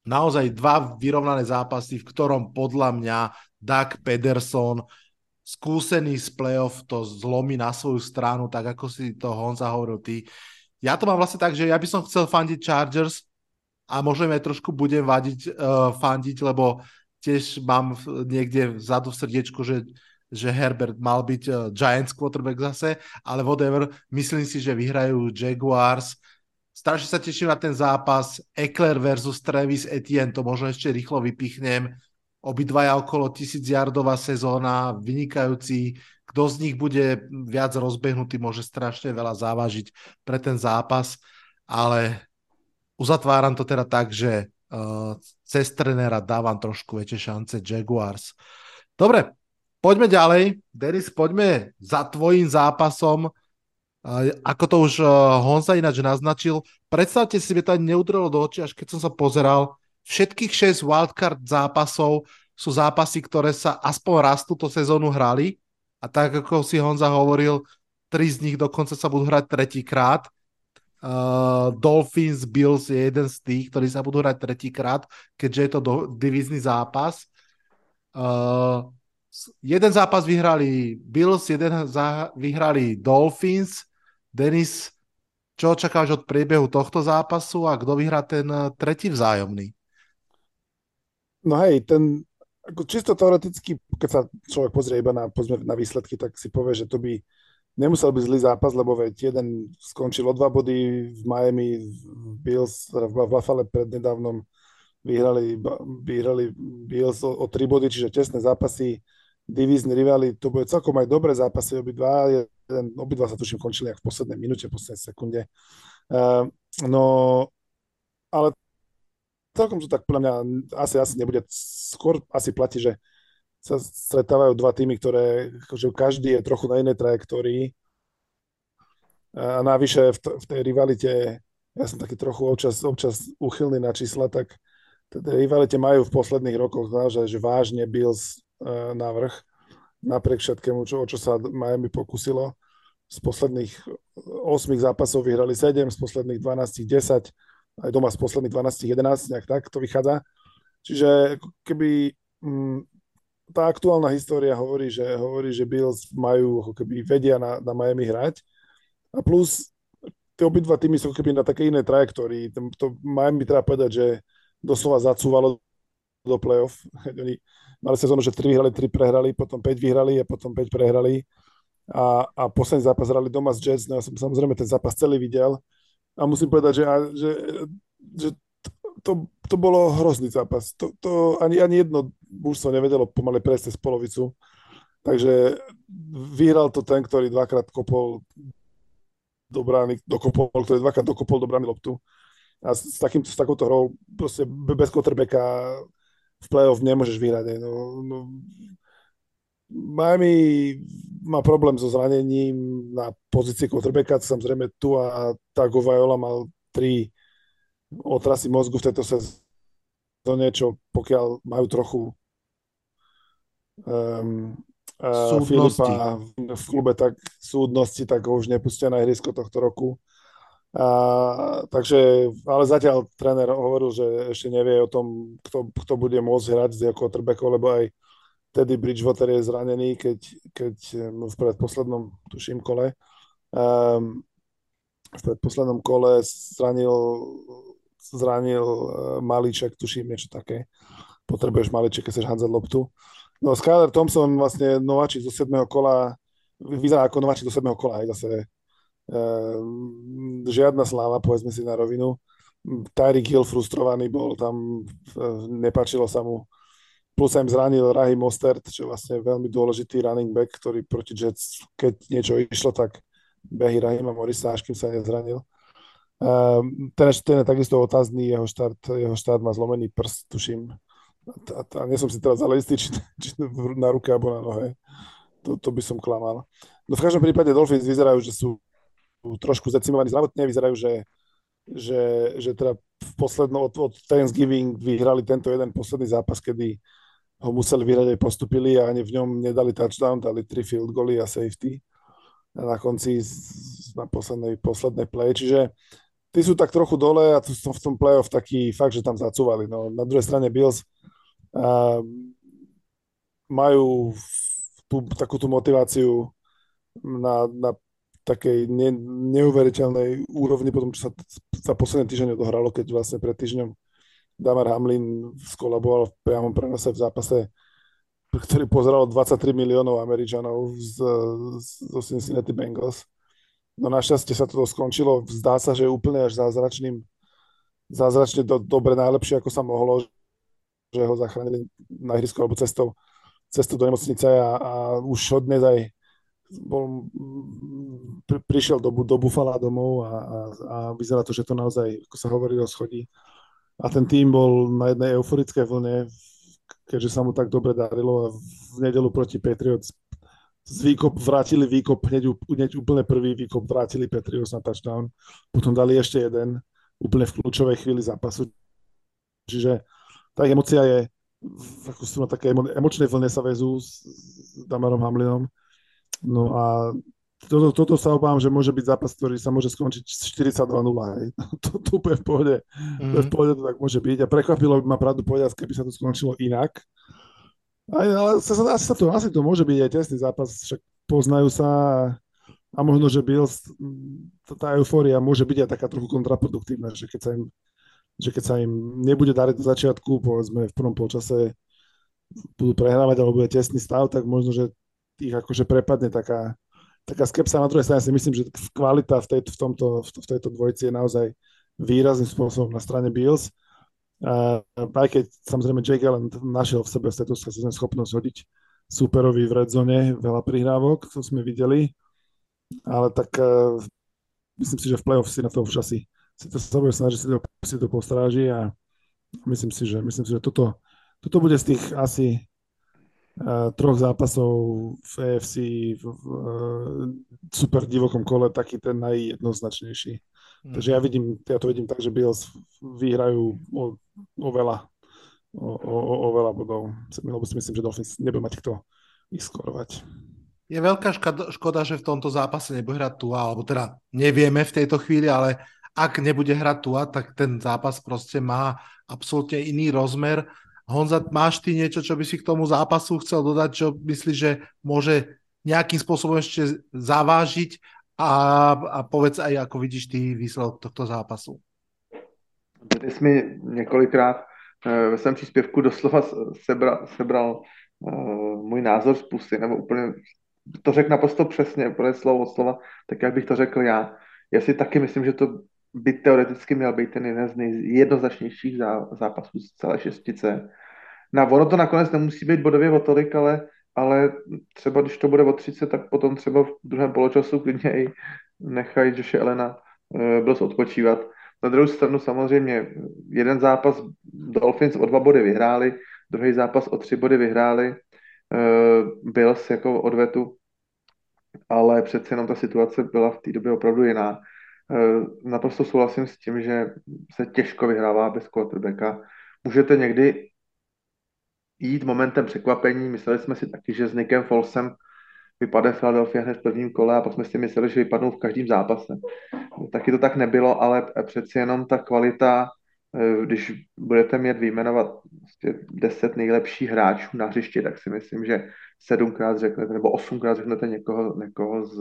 naozaj dva vyrovnané zápasy, v ktorom podľa mňa Doug Pederson skúsený z playoff to zlomí na svoju stranu, tak ako si to Honza hovoril ty. Ja to mám vlastne tak, že ja by som chcel fandiť Chargers a možno aj trošku budem vadiť, uh, fandiť, lebo tiež mám niekde vzadu v srdiečku, že, že Herbert mal byť uh, Giants quarterback zase, ale whatever, myslím si, že vyhrajú Jaguars, strašne sa teším na ten zápas. Eckler versus Travis Etienne, to možno ešte rýchlo vypichnem. Obidvaja okolo tisíc yardová sezóna, vynikajúci. Kto z nich bude viac rozbehnutý, môže strašne veľa závažiť pre ten zápas, ale uzatváram to teda tak, že uh, cez trenéra dávam trošku väčšie šance Jaguars. Dobre, poďme ďalej. Denis, poďme za tvojim zápasom ako to už eh, Honza ináč naznačil, predstavte si, by to neudrelo do očí, až keď som sa pozeral, všetkých 6 wildcard zápasov sú zápasy, ktoré sa aspoň raz túto sezónu hrali a tak ako si Honza hovoril, tri z nich dokonca sa budú hrať tretíkrát. Uh, Dolphins, Bills je jeden z tých, ktorí sa budú hrať tretíkrát, keďže je to do, divizný zápas. Uh, jeden zápas vyhrali Bills, jeden za, vyhrali Dolphins, Denis, čo očakávaš od priebehu tohto zápasu a kto vyhrá ten eh, tretí vzájomný? No hej, ten, ako čisto teoreticky, keď sa človek pozrie iba na, na výsledky, tak si povie, že to by nemusel byť zlý zápas, lebo veď jeden skončil o dva body v Miami, v Bills, v Buffalo prednedávnom vyhrali, vyhrali Bills o, o tri body, čiže tesné zápasy, divízni rivali, to bude celkom aj dobré zápasy obidva, jeden, obidva sa tuším končili v poslednej minúte, poslednej sekunde. Uh, no, ale celkom to tak podľa mňa asi, asi nebude, skôr asi platí, že sa stretávajú dva týmy, ktoré, že každý je trochu na inej trajektórii a navyše v, t- v tej rivalite, ja som taký trochu občas, občas uchylný na čísla, tak tej rivalite majú v posledných rokoch naozaj, že vážne Bills uh, navrh napriek všetkému, čo, o čo sa Miami pokusilo z posledných 8 zápasov vyhrali 7, z posledných 12 10, aj doma z posledných 12 11, nejak tak to vychádza. Čiže keby m, mm, tá aktuálna história hovorí, že, hovorí, že Bills majú, ako keby vedia na, na Miami hrať a plus tie obidva týmy sú keby na také iné trajektórii. To Miami treba povedať, že doslova zacúvalo do playoff. Oni mali sezónu, že 3 vyhrali, 3 prehrali, potom 5 vyhrali a potom 5 prehrali a, a posledný zápas hrali doma s Jets, no ja som samozrejme ten zápas celý videl a musím povedať, že, že, že to, to bolo hrozný zápas. To, to ani, ani jedno mužstvo nevedelo pomaly prejsť cez polovicu. Takže vyhral to ten, ktorý dvakrát kopol do brány, dokopol, ktorý dvakrát dokopol do brány loptu. A s, s, takým, s takouto hrou proste bez quarterbacka v play-off nemôžeš vyhrať. No, no, Miami má problém so zranením na pozícii quarterbacka, samozrejme tu a Tagovailoa mal tri otrasy mozgu v tejto sezóne, čo pokiaľ majú trochu um, uh, Filipa v klube tak súdnosti, tak ho už nepustia na ihrisko tohto roku. A, takže, ale zatiaľ tréner hovoril, že ešte nevie o tom, kto, kto bude môcť hrať z jeho quarterbackov, lebo aj Teddy Bridgewater je zranený, keď, keď v predposlednom, tuším, kole, um, v predposlednom kole zranil, zranil uh, Malíček, tuším, niečo také. Potrebuješ Malíček, keď chceš handzať loptu. No Skyler Thompson vlastne nováčik zo 7. kola, vyzerá ako nováčik do 7. kola, aj zase žiadna sláva, povedzme si na rovinu. Tyreek Hill frustrovaný bol, tam uh, nepačilo sa mu plus sa im zranil Rahim Mostert, čo je vlastne veľmi dôležitý running back, ktorý proti Jets, keď niečo išlo, tak behy Rahima Morisa, až kým sa nezranil. Um, ten, ten je takisto otázny, jeho štart, jeho štart má zlomený prst, tuším. A, a nie som si teraz ale istý, či, či na ruke alebo na nohe. To, to by som klamal. No v každom prípade Dolphins vyzerajú, že sú trošku zdecimovaní zdravotne, vyzerajú, že, že, že teda v poslednom, od, od Thanksgiving vyhrali tento jeden posledný zápas, kedy ho museli vyhrať aj postupili a ani v ňom nedali touchdown, dali tri field goly a safety na konci na poslednej, poslednej play. Čiže tí sú tak trochu dole a tu som v tom playoff taký fakt, že tam zacúvali. No, na druhej strane Bills uh, majú tú, takú tú motiváciu na, na takej ne, neuveriteľnej úrovni potom, čo sa za posledný týždeň odohralo, keď vlastne pred týždňom Damar Hamlin skolaboval v priamom prenose v zápase, ktorý pozeralo 23 miliónov Američanov z, z, z Cincinnati Bengals. No našťastie sa to skončilo, zdá sa, že úplne až zázračným, zázračne do, dobre, najlepšie ako sa mohlo, že ho zachránili na ihrisku alebo cestou, cestou do nemocnice a, a už od dnes aj bol, pri, prišiel do, do Bufala domov a, a, a vyzerá to, že to naozaj, ako sa hovorí, schodí. A ten tým bol na jednej euforickej vlne, keďže sa mu tak dobre darilo a v nedelu proti Patriots z výkop vrátili výkop, hneď, hneď úplne prvý výkop vrátili Patriots na touchdown, potom dali ešte jeden úplne v kľúčovej chvíli zápasu. Čiže tá emocia je, ako sú na také emočnej vlne sa vezú s, s Damarom Hamlinom No a toto, toto sa obávam, že môže byť zápas, ktorý sa môže skončiť 42-0. Hej. To, to úplne v pohode. Mm-hmm. v mhm. pohode to tak môže byť. A prekvapilo by ma pravdu povedať, keby sa to skončilo inak. Aj, ale sa, asi, sa to, asi to môže byť aj tesný zápas, však poznajú sa a, a možno, že Bills, tá eufória môže byť aj taká trochu kontraproduktívna, že keď sa im, že keď sa im nebude dariť do začiatku, povedzme v prvom polčase budú prehrávať alebo bude tesný stav, tak možno, že ich akože prepadne taká, taká skepsa. Na druhej strane si myslím, že kvalita v, tejto, v, tomto, v tejto dvojici je naozaj výrazným spôsobom na strane Bills. Uh, aj keď samozrejme Jake Allen našiel v sebe tejto schopnosť hodiť superovi v red zone veľa prihrávok, to sme videli, ale tak uh, myslím si, že v playoff si na to už asi si to sa bude snažiť si to, si to postráži a myslím si, že, myslím si, že toto, toto bude z tých asi troch zápasov v EFC v, v, v super divokom kole taký ten najjednoznačnejší. Mm. Takže ja vidím, ja to vidím tak, že Bills vyhrajú o, o veľa o, o, o veľa bodov. Lebo si myslím, že Dolphins nebude mať kto ich skorovať. Je veľká škoda, škoda, že v tomto zápase nebude hrať Tua, alebo teda nevieme v tejto chvíli, ale ak nebude hrať Tua, tak ten zápas proste má absolútne iný rozmer Honza, máš ty niečo, čo by si k tomu zápasu chcel dodať, čo myslíš, že môže nejakým spôsobom ešte zavážiť a, a povedz aj, ako vidíš ty výsledok tohto zápasu. Ty jsi mi několikrát uh, ve svém příspěvku doslova sebra, sebral uh, můj názor z pusy, nebo úplně to řekl naprosto přesně, úplně slovo od slova, tak jak bych to řekl já. Já si taky myslím, že to by teoreticky měl být ten jeden z nejjednoznačnějších zápasů z celé šestice. Na ono to nakonec nemusí být bodově o tolik, ale, ale třeba když to bude o 30, tak potom třeba v druhém poločasu klidně i nechají Joše Elena byl odpočívat. Na druhou stranu samozřejmě jeden zápas Dolphins o dva body vyhráli, druhý zápas o tři body vyhráli, uh, Bills jako odvetu, ale přece jenom ta situace byla v té době opravdu jiná. Eh, naprosto souhlasím s tím, že se těžko vyhrává bez quarterbacka. Můžete někdy jít momentem překvapení. Mysleli jsme si taky, že s Nickem Folsem vypadne Philadelphia hned v prvním kole a pak jsme si mysleli, že vypadnou v každém zápase. Taky to tak nebylo, ale přeci jenom ta kvalita, eh, když budete mít vyjmenovat vlastně 10 nejlepších hráčů na hřišti, tak si myslím, že sedmkrát řeknete, nebo osmkrát řeknete někoho, někoho z,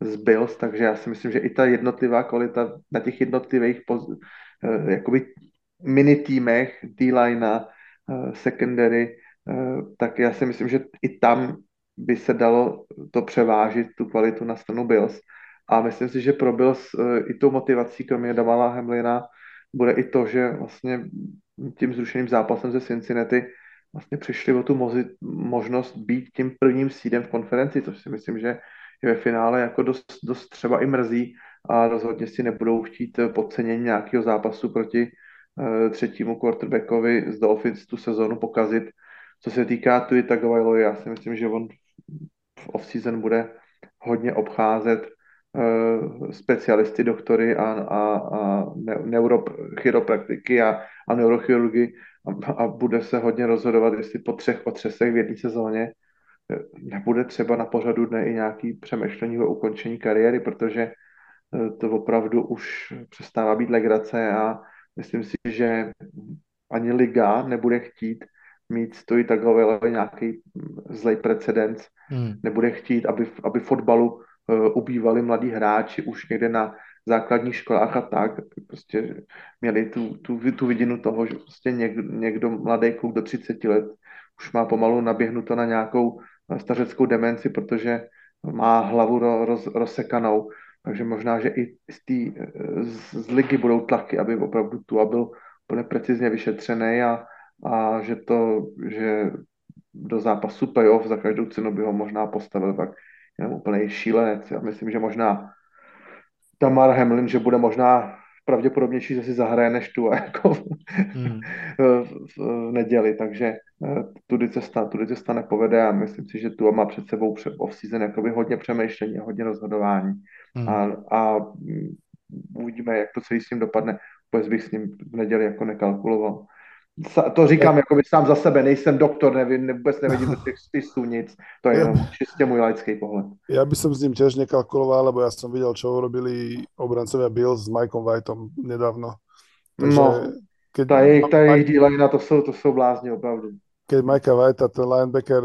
z Bills, takže já si myslím, že i ta jednotlivá kvalita na těch jednotlivých poz, eh, jakoby mini týmech, D-line, uh, secondary, uh, tak já si myslím, že i tam by se dalo to převážit, tu kvalitu na stranu Bills. A myslím si, že pro Bills i tou motivací, kromě Damala Hemlina, bude i to, že vlastně tím zrušeným zápasem ze Cincinnati vlastně přišli o tu možnost být tím prvním sídem v konferenci, což si myslím, že je ve finále jako dost, dost třeba i mrzí a rozhodně si nebudou chtít podcenění nějakého zápasu proti uh, třetímu quarterbackovi z Dolphins tu sezonu pokazit. Co se týká Tui Tagovailovi, já si myslím, že on v off-season bude hodně obcházet uh, specialisty, doktory a, a, a neurochiropraktiky a, a neurochirurgy a, a bude se hodně rozhodovat, jestli po třech otřesech v jedné sezóně nebude třeba na pořadu dne i nějaký přemýšlení o ukončení kariéry, protože to opravdu už přestává být legrace a myslím si, že ani liga nebude chtít mít stojí takhle nějaký zlej precedens, hmm. nebude chtít, aby, aby fotbalu uh, ubývali mladí hráči už někde na základních školách a tak, prostě měli tu, tu, tu vidinu toho, že prostě někdo, někdo mladý kluk do 30 let už má pomalu naběhnuto na nějakou stařeckou demenci, protože má hlavu roz, rozsekanou. Takže možná, že i z, tý, z, z ligy budou tlaky, aby opravdu tu byl úplně precizně vyšetřený a, a že to, že do zápasu playoff za každou cenu by ho možná postavil tak jenom úplný šílenec. Já myslím, že možná Tamar Hamlin, že bude možná pravděpodobnější, že si zahraje než tu jako hmm. v, v, neděli, takže eh, tudy cesta, tudy cesta nepovede a myslím si, že tu má před sebou před off-season jakoby hodně přemýšlení a hodně rozhodování hmm. a, a uvidíme, jak to celý s ním dopadne. Vůbec bych s ním v neděli jako nekalkuloval to říkám jako by sám za sebe, nejsem doktor, nevím, vůbec nevidím do těch spisů nic, to je jenom čistě můj laický pohled. Ja by som s ním tiež nekalkuloval, lebo ja som videl, čo urobili obrancovia Bills s Mikeom Whiteom nedávno. Takže, no, keď tá jejich, tá jejich dílajna, to sú, to sú blázni opravdu. Keď Mikea Whitea, ten linebacker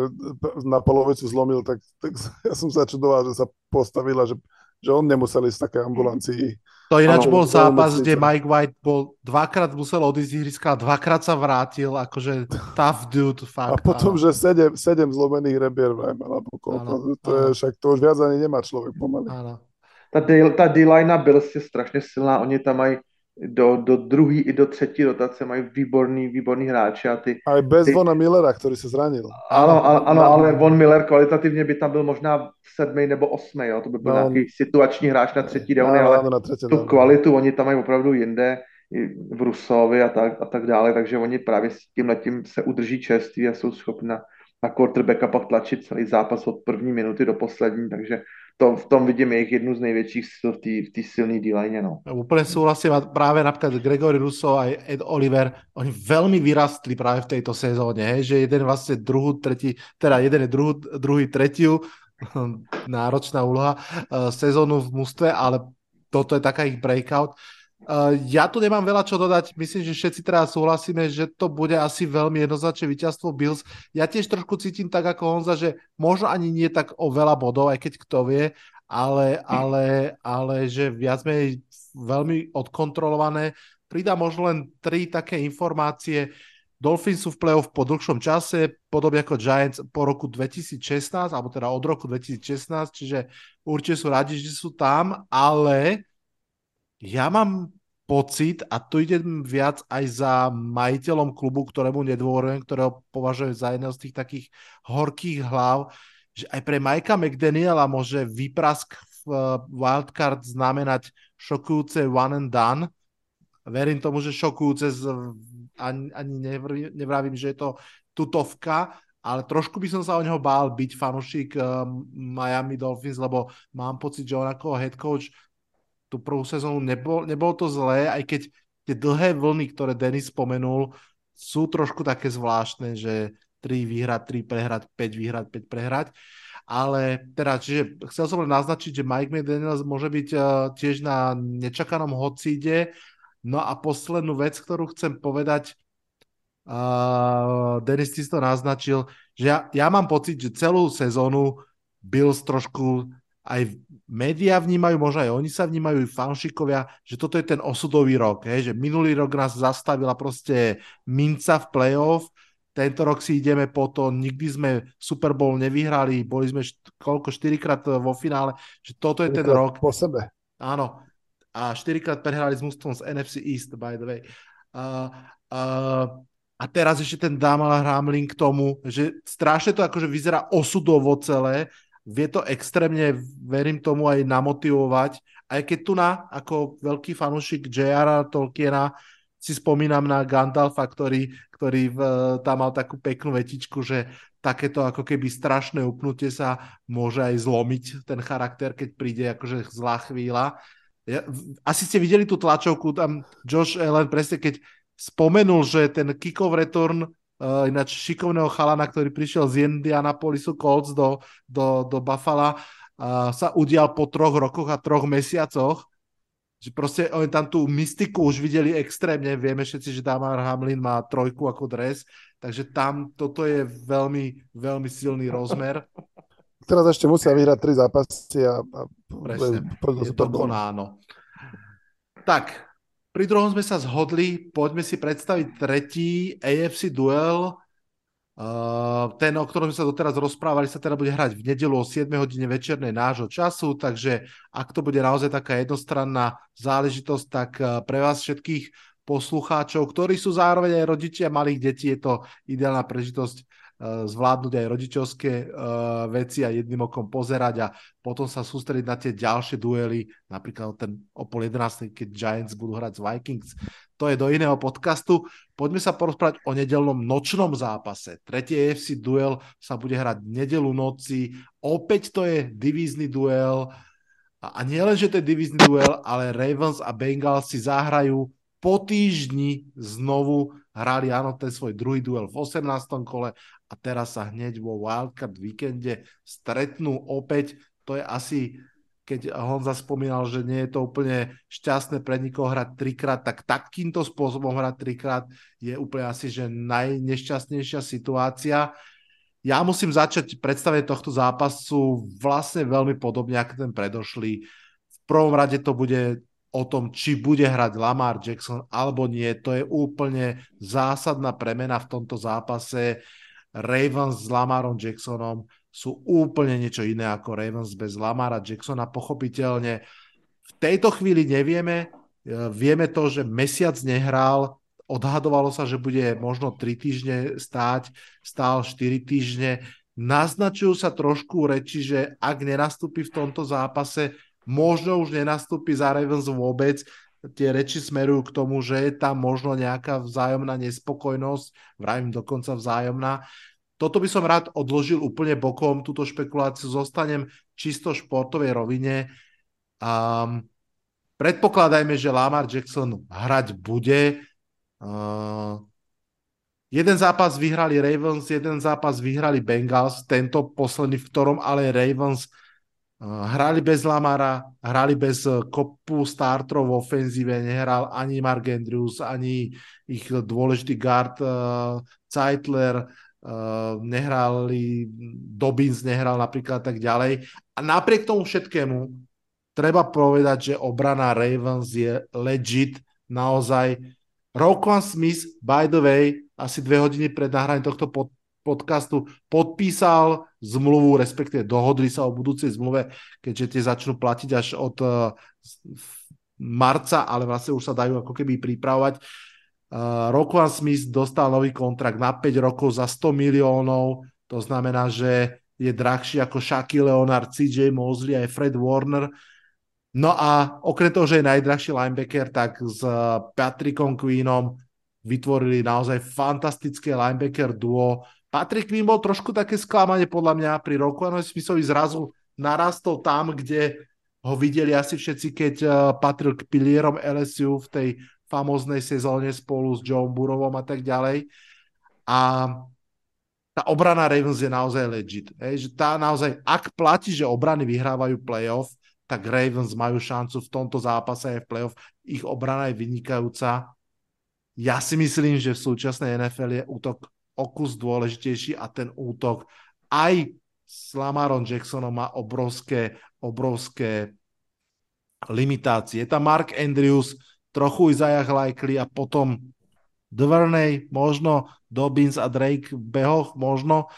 na polovicu zlomil, tak, tak ja som sa čudoval, že sa postavila, že, že on nemusel ísť v takej ambulancii. To ináč bol zápas, kde Mike White bol dvakrát musel odísť z ihriska, dvakrát sa vrátil, akože tough dude, fakt. A potom, áno. že sedem, sedem zlomených rebier vraj mal, to, to je však, to už viac ani nemá človek pomaly. Áno. Ta D-line byl si strašně silná, oni tam mají do, do druhý i do třetí rotace mají výborný, výborný hráči. A ty, Aj bez ty... Vona Millera, který se zranil. Ano, ano, ano, ale Von Miller kvalitativně by tam byl možná sedmý nebo osmý, jo? to by byl no, nějaký situační hráč na třetí downy, no, ale na třetí, tu no. kvalitu oni tam mají opravdu jinde v Rusovi a tak, a tak dále, takže oni právě s tím letím se udrží čerství a jsou schopni na, na quarterbacka pak tlačit celý zápas od první minuty do poslední, takže to, v tom vidím jejich jednu z největších sil v té silné d No. Úplne súhlasím a práve napríklad Gregory Russo a Ed Oliver, oni veľmi vyrastli práve v tejto sezóne, hej? že jeden vlastne druhú, tretí, teda jeden je druhú, druhý, tretiu, náročná úloha, uh, sezónu v mústve, ale toto je taká ich breakout. Uh, ja tu nemám veľa čo dodať. Myslím, že všetci teraz súhlasíme, že to bude asi veľmi jednoznačné víťazstvo Bills. Ja tiež trošku cítim tak ako Honza, že možno ani nie tak o veľa bodov, aj keď kto vie, ale, ale, ale že viac menej veľmi odkontrolované. Pridá možno len tri také informácie. Dolphins sú v playoff po dlhšom čase, podobne ako Giants po roku 2016, alebo teda od roku 2016, čiže určite sú radi, že sú tam, ale ja mám pocit, a tu idem viac aj za majiteľom klubu, ktorému nedôverujem, ktorého považujem za jedného z tých takých horkých hlav, že aj pre Majka McDaniela môže vyprask v eh, wildcard znamenať šokujúce one and done. Verím tomu, že šokujúce, z, ani, ani nevravím, že je to tutovka, ale trošku by som sa o neho bál byť fanúšik uh, Miami Dolphins, lebo mám pocit, že on ako head coach tú prvú sezónu nebol, nebol to zlé, aj keď tie dlhé vlny, ktoré Denis spomenul, sú trošku také zvláštne, že 3 vyhrať, 3 prehrať, 5 vyhrať, 5 prehrať. Ale teda, čiže chcel som len naznačiť, že Mike McDaniels môže byť uh, tiež na nečakanom hocíde. No a poslednú vec, ktorú chcem povedať, uh, Denis ty to naznačil, že ja, ja mám pocit, že celú sezónu Bills trošku aj médiá vnímajú, možno aj oni sa vnímajú, fanšikovia, že toto je ten osudový rok, hej, že minulý rok nás zastavila proste minca v playoff, tento rok si ideme po to, nikdy sme Super Bowl nevyhrali, boli sme št- koľko, 4 krát vo finále, že toto je ten rok. Po sebe. Áno. A 4 krát prehrali s mústvom z NFC East, by the way. Uh, uh, a teraz ešte ten Damal Hamlin k tomu, že strašne to akože vyzerá osudovo celé, vie to extrémne, verím tomu, aj namotivovať. Aj keď tu na, ako veľký fanúšik J.R. Tolkiena, si spomínam na Gandalfa, ktorý, ktorý v, tam mal takú peknú vetičku, že takéto ako keby strašné upnutie sa môže aj zlomiť ten charakter, keď príde akože zlá chvíľa. Ja, asi ste videli tú tlačovku, tam Josh Allen presne keď spomenul, že ten kick-off return uh, ináč šikovného chalana, ktorý prišiel z Indianapolisu Colts do, do, do Buffalo, uh, sa udial po troch rokoch a troch mesiacoch že proste oni tam tú mystiku už videli extrémne, vieme všetci, že Damar Hamlin má trojku ako dres, takže tam toto je veľmi, veľmi silný rozmer. Teraz ešte musia vyhrať tri zápasy a, a Presne, je to konáno. Tak, pri druhom sme sa zhodli, poďme si predstaviť tretí AFC duel. Uh, ten, o ktorom sme sa doteraz rozprávali, sa teda bude hrať v nedelu o 7 hodine večernej nášho času, takže ak to bude naozaj taká jednostranná záležitosť, tak pre vás všetkých poslucháčov, ktorí sú zároveň aj rodičia malých detí, je to ideálna prežitosť zvládnuť aj rodičovské uh, veci a jedným okom pozerať a potom sa sústrediť na tie ďalšie duely, napríklad ten o pol 11, keď Giants budú hrať z Vikings. To je do iného podcastu. Poďme sa porozprávať o nedelnom nočnom zápase. Tretí AFC duel sa bude hrať nedelu noci. Opäť to je divízny duel. A nie len, že to je divízny duel, ale Ravens a Bengals si zahrajú po týždni znovu hrali áno ten svoj druhý duel v 18. kole a teraz sa hneď vo Wildcard víkende stretnú opäť. To je asi, keď Honza spomínal, že nie je to úplne šťastné pre nikoho hrať trikrát, tak takýmto spôsobom hrať trikrát je úplne asi, že najnešťastnejšia situácia. Ja musím začať predstavenie tohto zápasu vlastne veľmi podobne ako ten predošlý. V prvom rade to bude o tom, či bude hrať Lamar Jackson alebo nie. To je úplne zásadná premena v tomto zápase. Ravens s Lamarom Jacksonom sú úplne niečo iné ako Ravens bez Lamara Jacksona. Pochopiteľne v tejto chvíli nevieme. E, vieme to, že mesiac nehral, odhadovalo sa, že bude možno 3 týždne stáť, stál 4 týždne. Naznačujú sa trošku reči, že ak nenastúpi v tomto zápase, možno už nenastúpi za Ravens vôbec. Tie reči smerujú k tomu, že je tam možno nejaká vzájomná nespokojnosť, vravím dokonca vzájomná. Toto by som rád odložil úplne bokom, túto špekuláciu zostanem čisto športovej rovine. Um, predpokladajme, že Lamar Jackson hrať bude. Uh, jeden zápas vyhrali Ravens, jeden zápas vyhrali Bengals, tento posledný, v ktorom ale Ravens Hrali bez Lamara, hrali bez eh, kopu startrov v ofenzíve, nehral ani Mark Andrews, ani ich dôležitý guard uh, Zeitler, uh, nehrali, Dobbins nehral napríklad tak ďalej. A napriek tomu všetkému treba povedať, že obrana Ravens je legit, naozaj. Roquan Smith, by the way, asi dve hodiny pred nahraním tohto pod, podcastu podpísal zmluvu, respektíve dohodli sa o budúcej zmluve, keďže tie začnú platiť až od uh, marca, ale vlastne už sa dajú ako keby pripravovať. Uh, Rockwan Smith dostal nový kontrakt na 5 rokov za 100 miliónov, to znamená, že je drahší ako Shaquille Leonard, CJ Mosley aj Fred Warner. No a okrem toho, že je najdrahší linebacker, tak s Patrickom Queenom vytvorili naozaj fantastické linebacker duo, Patrick Quinn bol trošku také sklamanie podľa mňa pri roku, ano Smithovi zrazu narastol tam, kde ho videli asi všetci, keď uh, patril k pilierom LSU v tej famoznej sezóne spolu s Joe Burovom a tak ďalej. A tá obrana Ravens je naozaj legit. Hej, že tá naozaj, ak platí, že obrany vyhrávajú playoff, tak Ravens majú šancu v tomto zápase aj v playoff. Ich obrana je vynikajúca. Ja si myslím, že v súčasnej NFL je útok o kus dôležitejší a ten útok aj s Lamarom Jacksonom má obrovské, obrovské limitácie. Je tam Mark Andrews, trochu Isaiah Likely a potom Dverney, možno Dobbins a Drake v behoch, možno.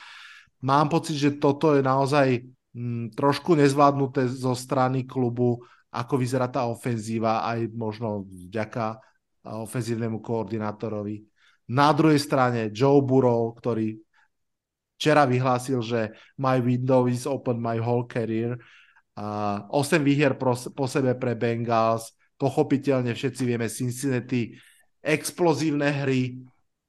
Mám pocit, že toto je naozaj mm, trošku nezvládnuté zo strany klubu, ako vyzerá tá ofenzíva, aj možno vďaka ofenzívnemu koordinátorovi na druhej strane Joe Burrow, ktorý včera vyhlásil, že my window is open my whole career. Uh, 8 výhier pro, po sebe pre Bengals. Pochopiteľne všetci vieme Cincinnati. Explozívne hry.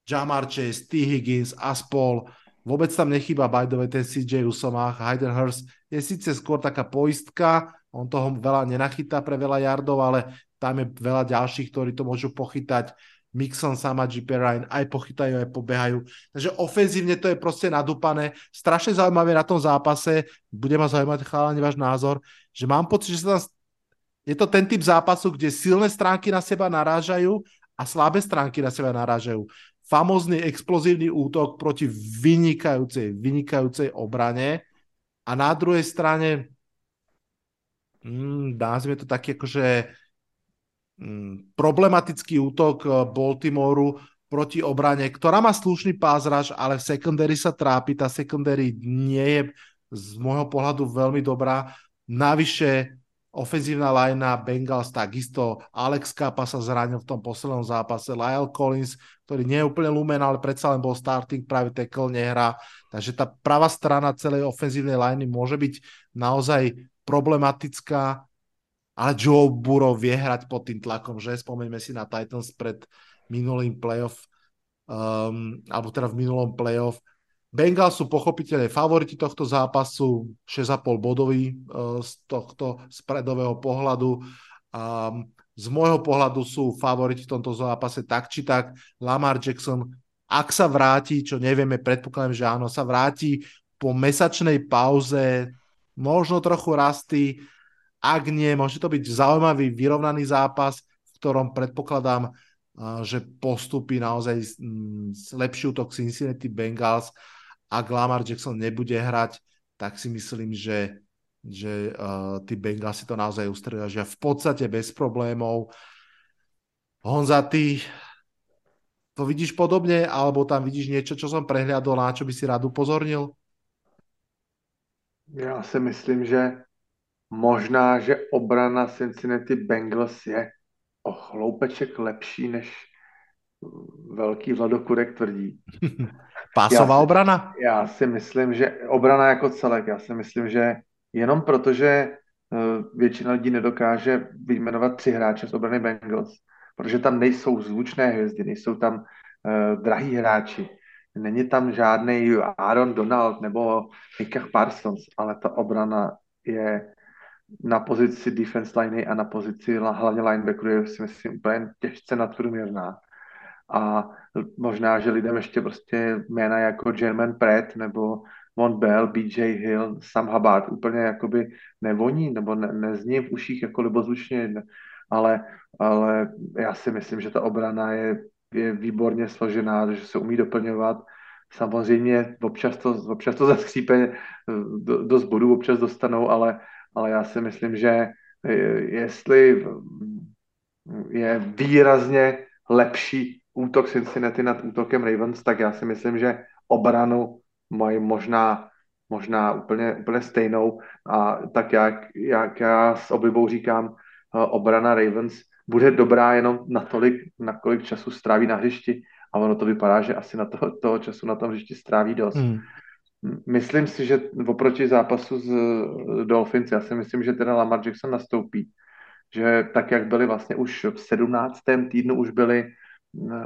Jamar Chase, T. Higgins, Aspol. Vôbec tam nechýba way ten CJ Usomach. Hayden Hurst je síce skôr taká poistka, on toho veľa nenachytá pre veľa yardov, ale tam je veľa ďalších, ktorí to môžu pochytať. Mixon, sama Ryan aj pochytajú, aj pobehajú. Takže ofenzívne to je proste nadúpané. Strašne zaujímavé na tom zápase, bude ma zaujímať chalani váš názor, že mám pocit, že sa tam Je to ten typ zápasu, kde silné stránky na seba narážajú a slabé stránky na seba narážajú. Famózny explozívny útok proti vynikajúcej, vynikajúcej obrane a na druhej strane mm, nazvime to taký akože problematický útok eh, Baltimoru proti obrane, ktorá má slušný pázraž, ale v secondary sa trápi. Tá secondary nie je z môjho pohľadu veľmi dobrá. Navyše ofenzívna lajna Bengals takisto. Alex Kappa sa zranil v tom poslednom zápase. Lyle Collins, ktorý nie je úplne lumen, ale predsa len bol starting, práve tackle nehrá. Takže tá pravá strana celej ofenzívnej lajny môže byť naozaj problematická, ale Joe Burrow vie hrať pod tým tlakom, že? Spomeňme si na Titans pred minulým playoff, um, alebo teda v minulom playoff, Bengals sú pochopiteľne favoriti tohto zápasu, 6,5 bodový uh, z tohto spredového pohľadu. Um, z môjho pohľadu sú favoriti v tomto zápase tak či tak. Lamar Jackson, ak sa vráti, čo nevieme, predpokladám, že áno, sa vráti po mesačnej pauze, možno trochu rasty, ak nie, môže to byť zaujímavý, vyrovnaný zápas, v ktorom predpokladám, uh, že postupí naozaj um, lepší útok Cincinnati Bengals ak Lamar Jackson nebude hrať, tak si myslím, že, že uh, tí Bengals si to naozaj že v podstate bez problémov. Honza, ty to vidíš podobne, alebo tam vidíš niečo, čo som prehľadol, na čo by si rád upozornil? Já si myslím, že možná, že obrana Cincinnati Bengals je o chloupeček lepší, než velký Vladokurek tvrdí. Pásová já si, obrana? Já si myslím, že obrana jako celek, já si myslím, že jenom protože eh, většina lidí nedokáže vyjmenovat tři hráče z obrany Bengals, protože tam nejsou zvučné hvězdy, nejsou tam uh, drahí hráči, není tam žádný Aaron Donald nebo Micah Parsons, ale ta obrana je na pozici defense liney a na pozici hlavně linebackeru je si myslím úplně těžce nadprůměrná a možná, že lidem ještě prostě jména jako German Pratt nebo Mont Bell, BJ Hill, Sam Hubbard úplně jakoby nevoní nebo ne, nezní v uších jako libozvučně, ale, ale já si myslím, že ta obrana je, je výborně složená, že se umí doplňovat. Samozřejmě občas to, občas to zaskřípe, do, dost bodů občas dostanou, ale, ale já si myslím, že jestli je výrazně lepší útok Cincinnati nad útokem Ravens, tak já si myslím, že obranu mají možná, možná úplně, úplně stejnou. A tak jak, jak já s oblibou říkám, eh, obrana Ravens bude dobrá jenom natolik, na kolik času stráví na hřišti. A ono to vypadá, že asi na toho, toho času na tom hřišti stráví dost. Hmm. Myslím si, že oproti zápasu z Dolphins, já si myslím, že teda Lamar Jackson nastoupí. Že tak, jak byli vlastně už v 17. týdnu, už byli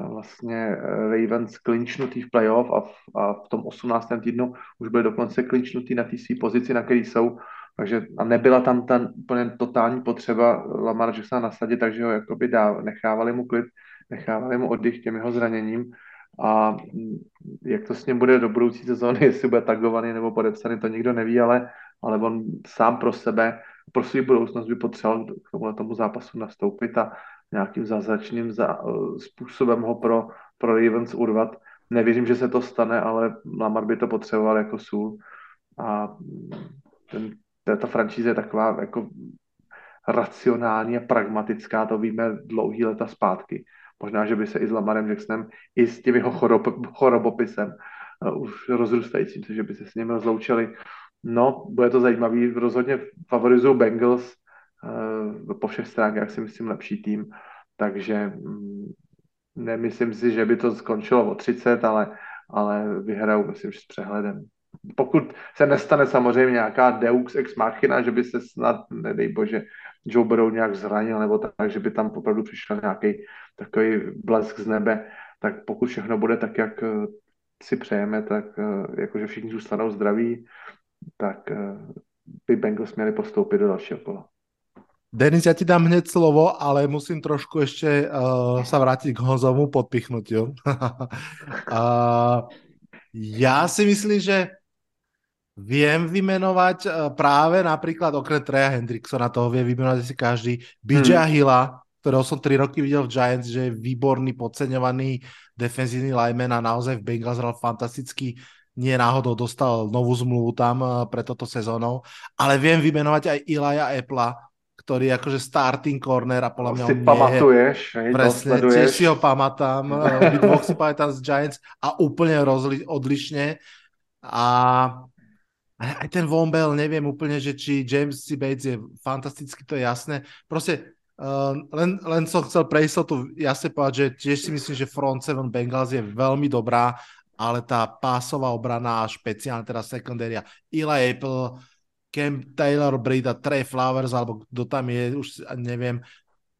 vlastně eh, Ravens klinchnutý v playoff a v, a v tom 18. týdnu už byli dokonce klinchnutý na té své pozici, na které jsou, takže a nebyla tam ta úplně totální potřeba Lamar Jacksona nasadit, takže ho jakoby dá, nechávali mu klid, nechávali mu oddych těm jeho zraněním a mm, jak to s ním bude do budoucí sezóny, jestli bude tagovaný nebo podepsaný, to nikdo neví, ale, ale on sám pro sebe, pro svou budoucnost by potřeboval k tomu, tomu zápasu nastoupit a nějakým zázračným za, eh, způsobem ho pro, pro Ravens urvat. Nevěřím, že se to stane, ale Lamar by to potřeboval jako sůl. A ten, ta franšíze je taková jako racionální a pragmatická, to víme dlouhý leta zpátky. Možná, že by se i s Lamarem Jacksonem, i s tím jeho chorob, chorobopisem uh, už rozrůstajícím, že by se s ním rozloučili. No, bude to zajímavý, rozhodně favorizuju Bengals, Eh, po všech stránkách si myslím lepší tým, takže mm, nemyslím si, že by to skončilo o 30, ale, ale vyhrajou, myslím, že s přehledem. Pokud se nestane samozřejmě nějaká Deux ex machina, že by se snad, nedej bože, Joe Burrow nějak zranil, nebo tak, že by tam opravdu přišel nějaký takový blesk z nebe, tak pokud všechno bude tak, jak eh, si přejeme, tak eh, jakože všichni zůstanou zdraví, tak by Bengals měli postoupit do dalšího kola. Denis, ja ti dám hneď slovo, ale musím trošku ešte uh, sa vrátiť k Honzomu podpichnutiu. uh, ja si myslím, že Viem vymenovať eh, práve napríklad okrem Treja Hendricksona, toho vie vymenovať si každý, BJ hmm. Hilla, ktorého som 3 roky videl v Giants, že je výborný, podceňovaný defenzívny lineman a naozaj v Bengals hral fantasticky nie náhodou dostal novú zmluvu tam eh, pre toto sezónou, ale viem vymenovať aj Ilaja Epla, ktorý je akože starting corner a podľa mňa si pamatuješ, je, presne, tiež si ho pamätám, eh, dvoch si pamätám z Giants a úplne rozli, odlišne a aj ten Von Bell, neviem úplne, že či James C. Bates je fantastický, to je jasné. Proste uh, len, len som chcel pre istotu jasne povedať, že tiež si myslím, že front seven Bengals je veľmi dobrá, ale tá pásová obrana a špeciálne teda sekundária Eli Apple, Cam Taylor, Brida, Trey Flowers, alebo kto tam je, už neviem,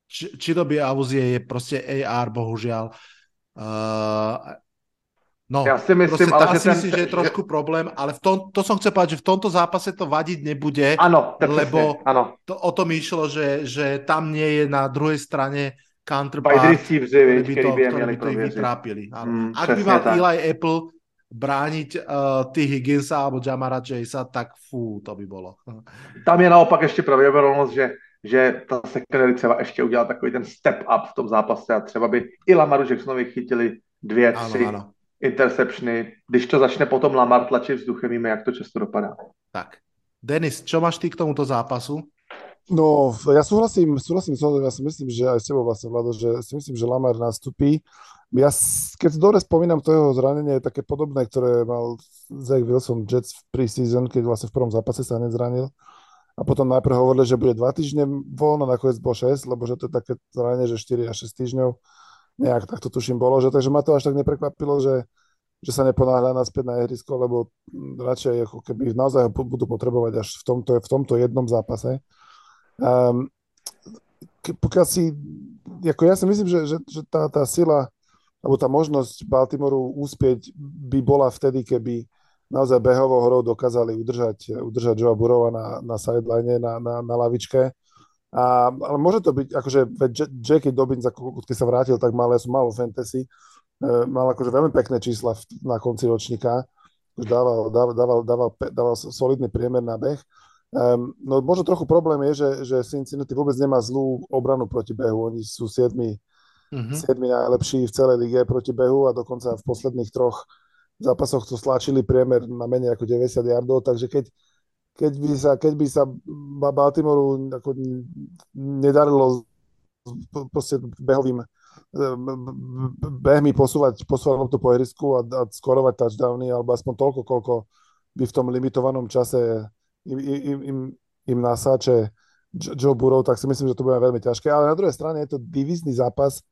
či, či doby Avuzie je proste AR, bohužiaľ. Uh, No, ja si myslím, ale že, ten, myslím, že je trošku problém, ale v tom, to som chcel povedať, že v tomto zápase to vadiť nebude, ano, lebo ano. To, o tom išlo, že, že tam nie je na druhej strane counterpart, ktorí by to, ktorí by to ich vytrápili. Mm, Ak by mal tak. Eli Apple brániť uh, T. Higginsa alebo Jamara Chasea, tak fú, to by bolo. Tam je naopak ještě pravděpodobnost, že že ta secondary třeba ještě udělala takový ten step up v tom zápase a třeba by i Lamaru Jacksonovi chytili dvě, tři, ano, ano interceptiony, když to začne potom Lamar tlačit vzduchem, víme, jak to často dopadá. Tak. Denis, čo máš ty k tomuto zápasu? No, ja súhlasím, súhlasím s ja si myslím, že aj s tebou vlastne, Vlado, že si myslím, že Lamar nastupí. Ja, keď si dobre spomínam, to jeho zranenie je také podobné, ktoré mal Zach Wilson Jets v preseason, keď vlastne v prvom zápase sa nezranil. A potom najprv hovorili, že bude dva týždne voľno, nakoniec bol 6, lebo že to je také zranenie, že 4 až 6 týždňov nejak tak to tuším bolo, že takže ma to až tak neprekvapilo, že, že sa neponáhľa naspäť na ihrisko, lebo radšej ako keby naozaj ho budú potrebovať až v tomto, v tomto jednom zápase. Um, pokiaľ si, ako ja si myslím, že, že, že tá, tá sila alebo tá možnosť Baltimoru úspieť by bola vtedy, keby naozaj behovou hrou dokázali udržať, udržať Joe Burrowa na, na sideline, na, na, na lavičke a, ale môže to byť, akože Jackie Dobbins, ako, keď sa vrátil, tak mal, ja som mal fantasy, e, mal akože veľmi pekné čísla na konci ročníka, už dával, dával, dával, dával, dával solidný priemer na beh. Um, no možno trochu problém je, že, že Cincinnati vôbec nemá zlú obranu proti behu. Oni sú siedmi, mm-hmm. siedmi najlepší v celej lige proti behu a dokonca v posledných troch zápasoch to stlačili priemer na menej ako 90 yardov, takže keď, keď by sa, keď by sa Baltimoru ako nedarilo proste behovým behmi posúvať, posúvať to po ihrisku a, a skorovať touchdowny, alebo aspoň toľko, koľko by v tom limitovanom čase im, im, im, im nasáče Joe Burrow, tak si myslím, že to bude veľmi ťažké. Ale na druhej strane je to divízny zápas,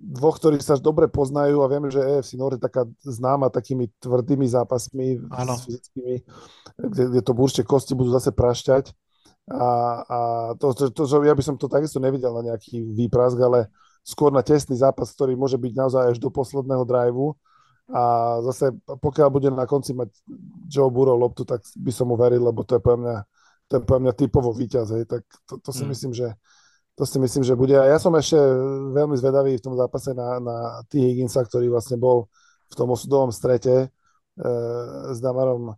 dvoch, ktorí sa dobre poznajú a vieme, že EFC Nord je taká známa takými tvrdými zápasmi ano. fyzickými, kde, kde to určite kosti budú zase prašťať. A, a to, to, to, to, ja by som to takisto nevidel na nejaký výprask, ale skôr na tesný zápas, ktorý môže byť naozaj až do posledného driveu. A zase, pokiaľ bude na konci mať Joe Burrow loptu, tak by som mu veril, lebo to je pre mňa, to je pre mňa typovo víťaz. Hej. Tak to, to si mm. myslím, že to si myslím, že bude. A ja som ešte veľmi zvedavý v tom zápase na, na T. Higginsa, ktorý vlastne bol v tom osudovom strete e, s Damarom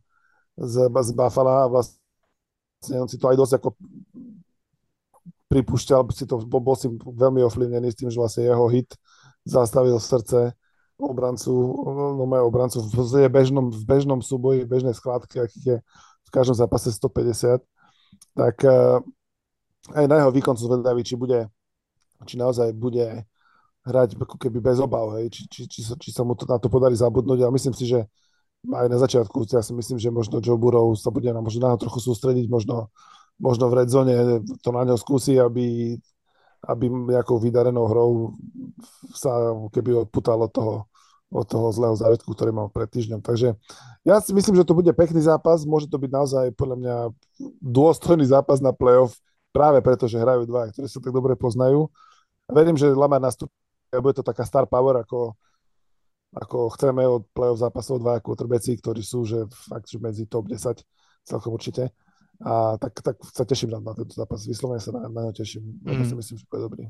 z, z Buffalo a vlastne on si to aj dosť ako pripúšťal, si to, bol, si veľmi ovplyvnený s tým, že vlastne jeho hit zastavil srdce obrancu, no moje obrancu v bežnom, v bežnom súboji, v bežnej skladke, akých je v každom zápase 150, tak e, aj na jeho výkon som zvedavý, či bude, či naozaj bude hrať ako keby bez obav, hej, či, či, či, sa, či sa mu to, na to podarí zabudnúť, ale myslím si, že aj na začiatku, ja si myslím, že možno Joe Burrow sa bude na, možno na trochu sústrediť, možno, možno v redzone to na ňo skúsi, aby, aby nejakou vydarenou hrou sa keby odputal od toho, od toho zlého zárodku, ktorý mal pred týždňom. Takže ja si myslím, že to bude pekný zápas, môže to byť naozaj podľa mňa dôstojný zápas na playoff, práve preto, že hrajú dva, ktorí sa tak dobre poznajú. Verím, že Lamar nastúpi a bude to taká star power, ako, ako chceme od play-off zápasov dva quarterbacki, ktorí sú že fakt že medzi top 10 celkom určite. A tak, tak sa teším na, na tento zápas. Vyslovene sa na, na ňo teším. Mm. si myslím, že bude dobrý.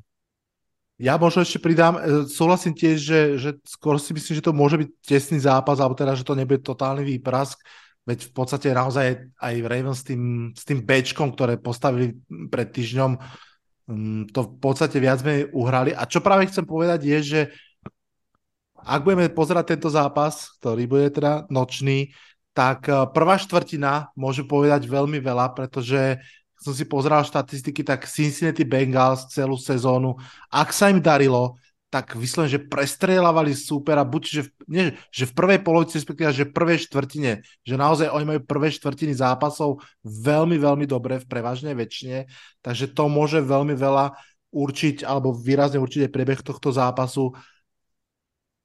Ja možno ešte pridám, e, súhlasím tiež, že, že skôr si myslím, že to môže byť tesný zápas, alebo teda, že to nebude totálny výprask, veď v podstate naozaj aj Ravens s tým, s tým Bčkom, ktoré postavili pred týždňom, mm, to v podstate viac menej uhrali. A čo práve chcem povedať je, že ak budeme pozerať tento zápas, ktorý bude teda nočný, tak eh, prvá štvrtina môže povedať veľmi veľa, pretože som si pozeral štatistiky, tak Cincinnati Bengals celú sezónu, ak sa im darilo, tak vyslovene, že prestrelávali supera, buď že v, nie, že v prvej polovici, respektíve, že v prvej štvrtine, že naozaj oni majú prvé štvrtiny zápasov veľmi, veľmi dobre, v prevažnej väčšine, takže to môže veľmi veľa určiť, alebo výrazne určiť aj priebeh tohto zápasu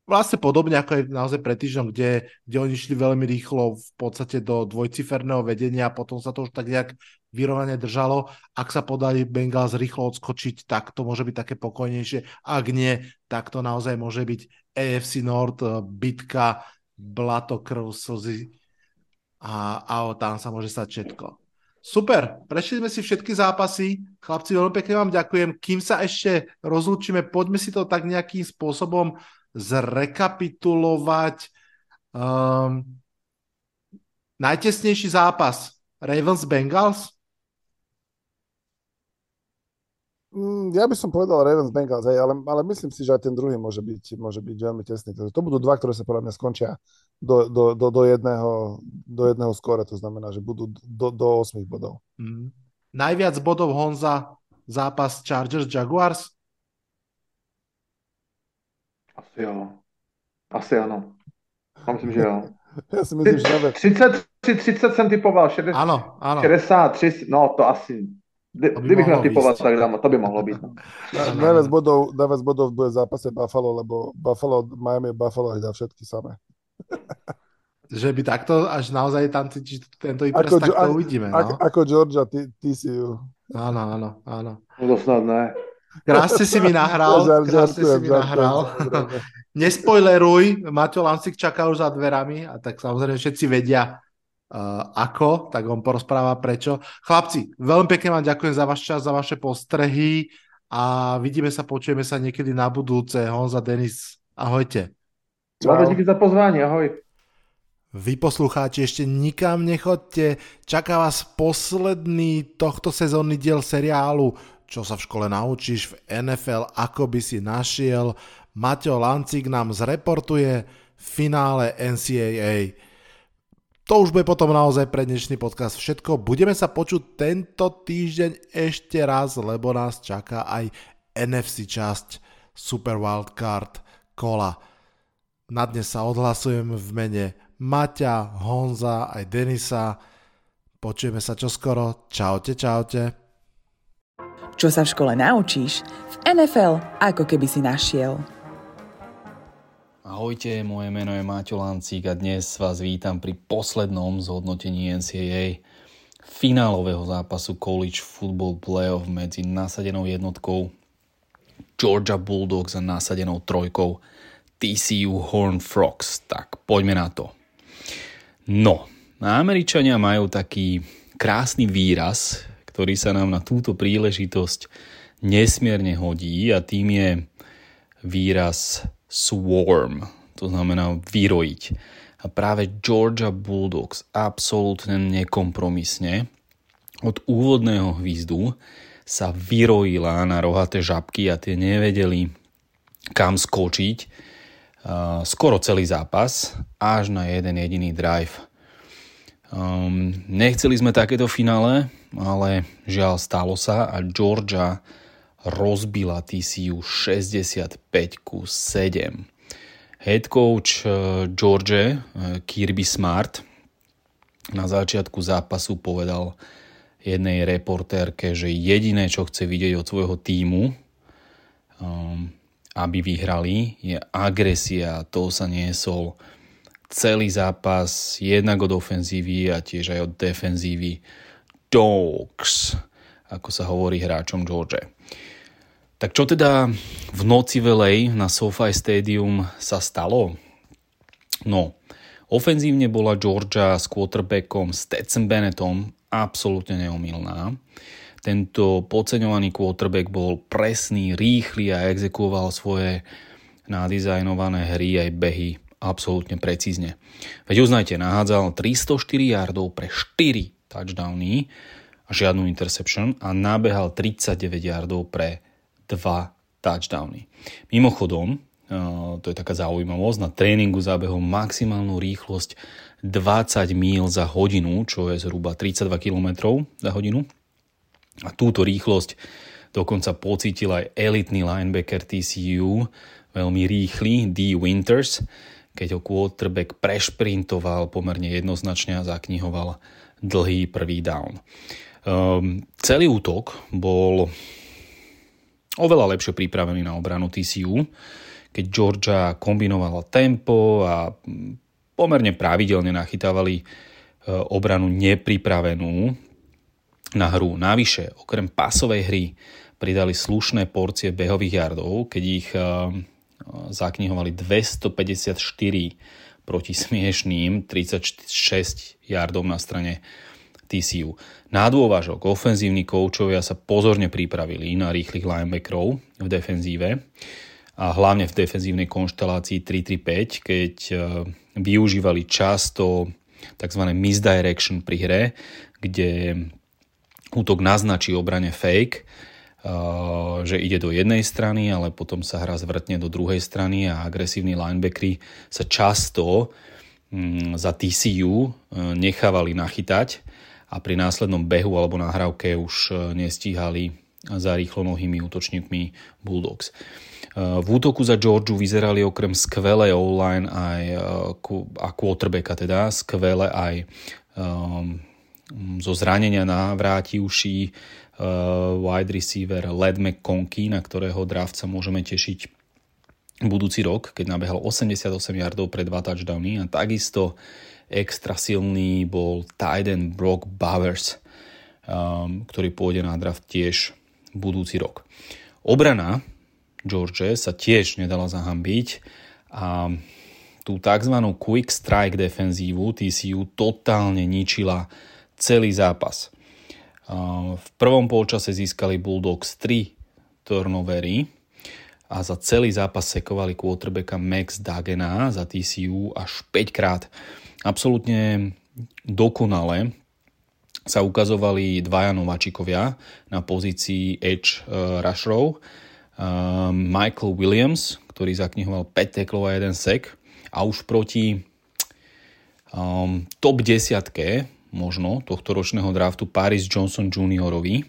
vlastne podobne ako aj naozaj pred týždňom, kde, kde oni šli veľmi rýchlo v podstate do dvojciferného vedenia a potom sa to už tak nejak vyrovnane držalo. Ak sa podali Bengals rýchlo odskočiť, tak to môže byť také pokojnejšie. Ak nie, tak to naozaj môže byť AFC Nord, eh, bitka, blato, krv, slzy a, a tam sa môže stať všetko. Super, prešli sme si všetky zápasy. Chlapci, veľmi pekne vám ďakujem. Kým sa ešte rozlúčime, poďme si to tak nejakým spôsobom zrekapitulovať. Um, najtesnejší zápas Ravens Bengals? Mm, ja by som povedal Ravens Bengals, hej, ale, ale myslím si, že aj ten druhý môže byť, môže byť veľmi tesný. To budú dva, ktoré sa podľa mňa skončia do, do, do, do, jedného, do jedného skóre, to znamená, že budú do, do 8 bodov. Mm. Najviac bodov Honza zápas Chargers Jaguars? Asi jo. Asi ano. Já myslím, že jo. Já si myslím, že nevím. 33, 30 jsem typoval, 60, ano, ano. 63, no to asi, kdybych měl typovat, tak dám, to by mohlo být. No. Najviac bodov, najviac bodov bude v zápase Buffalo, lebo Buffalo, Miami Buffalo aj dá všetky samé. že by takto až naozaj tam cítiš tento IPRS, tak to uvidíme. No? Ako, ako Georgia, TCU. Áno, áno, áno. No to snad ne. Krásne si mi nahral, krásne si mi nahral. Nespoileruj, Maťo Lancik čaká už za dverami a tak samozrejme všetci vedia uh, ako, tak on porozpráva prečo. Chlapci, veľmi pekne vám ďakujem za váš čas, za vaše postrehy a vidíme sa, počujeme sa niekedy na budúce. Honza, Denis, ahojte. Čau. Díky za pozvanie, ahoj. Vy poslucháči ešte nikam nechodte, čaká vás posledný tohto sezónny diel seriálu čo sa v škole naučíš v NFL, ako by si našiel. Maťo Lancik nám zreportuje finále NCAA. To už bude potom naozaj pre dnešný podcast všetko. Budeme sa počuť tento týždeň ešte raz, lebo nás čaká aj NFC časť Super Wildcard kola. Na dnes sa odhlasujem v mene Maťa, Honza aj Denisa. Počujeme sa čoskoro. Čaute, čaute. Čo sa v škole naučíš, v NFL ako keby si našiel. Ahojte, moje meno je Máťo Lancík a dnes vás vítam pri poslednom zhodnotení NCAA finálového zápasu College Football Playoff medzi nasadenou jednotkou Georgia Bulldogs a nasadenou trojkou TCU Horn Frogs. Tak poďme na to. No, Američania majú taký krásny výraz, ktorý sa nám na túto príležitosť nesmierne hodí a tým je výraz swarm, to znamená vyrojiť. A práve Georgia Bulldogs absolútne nekompromisne od úvodného hvízdu sa vyrojila na rohaté žabky a tie nevedeli kam skočiť skoro celý zápas až na jeden jediný drive. Um, nechceli sme takéto finále, ale žiaľ stalo sa a Georgia rozbila TCU 65 ku 7. Head coach eh, George eh, Kirby Smart na začiatku zápasu povedal jednej reportérke, že jediné, čo chce vidieť od svojho týmu, um, aby vyhrali, je agresia. To sa niesol celý zápas, jednak od ofenzívy a tiež aj od defenzívy Dogs, ako sa hovorí hráčom George. Tak čo teda v noci velej na SoFi Stadium sa stalo? No, ofenzívne bola Georgia s quarterbackom Stetson Bennettom absolútne neomilná. Tento podceňovaný quarterback bol presný, rýchly a exekuoval svoje nadizajnované hry aj behy absolútne precízne. Veď uznajte, nahádzal 304 yardov pre 4 touchdowny a žiadnu interception a nabehal 39 yardov pre 2 touchdowny. Mimochodom, to je taká zaujímavosť, na tréningu zabehol maximálnu rýchlosť 20 míl za hodinu, čo je zhruba 32 km za hodinu. A túto rýchlosť dokonca pocítil aj elitný linebacker TCU, veľmi rýchly, D. Winters, keď ho quarterback prešprintoval pomerne jednoznačne a zaknihoval dlhý prvý down. Um, celý útok bol oveľa lepšie pripravený na obranu TCU, keď Georgia kombinovala tempo a pomerne pravidelne nachytávali e, obranu nepripravenú na hru. Navyše, okrem pasovej hry pridali slušné porcie behových jardov, keď ich e, zaknihovali 254 proti smiešným 36 yardov na strane TCU. Na dôvažok ofenzívni koučovia sa pozorne pripravili na rýchlych linebackerov v defenzíve a hlavne v defenzívnej konštelácii 3-3-5, keď e, využívali často tzv. misdirection pri hre, kde útok naznačí obrane fake, že ide do jednej strany, ale potom sa hra zvrtne do druhej strany a agresívni linebackery sa často mm, za TCU e, nechávali nachytať a pri následnom behu alebo nahrávke už e, nestíhali za rýchlonohými útočníkmi Bulldogs. V útoku za Georgiu vyzerali okrem skvelej online aj a quarterbacka teda, skvele aj um, zo zranenia na vrátivší uh, wide receiver Led McConkey, na ktorého draft sa môžeme tešiť budúci rok, keď nabehal 88 yardov pre dva touchdowny a takisto extra silný bol Tyden Brock Bowers, um, ktorý pôjde na draft tiež budúci rok. Obrana George sa tiež nedala zahambiť a tú tzv. quick strike defenzívu TCU totálne ničila celý zápas. V prvom polčase získali Bulldogs 3 turnovery a za celý zápas sekovali quarterbacka Max Dagena za TCU až 5 krát. Absolútne dokonale sa ukazovali dvaja nováčikovia na pozícii edge uh, Michael Williams, ktorý zaknihoval 5 teklov a 1 sek a už proti um, top desiatke možno tohto ročného draftu Paris Johnson Juniorovi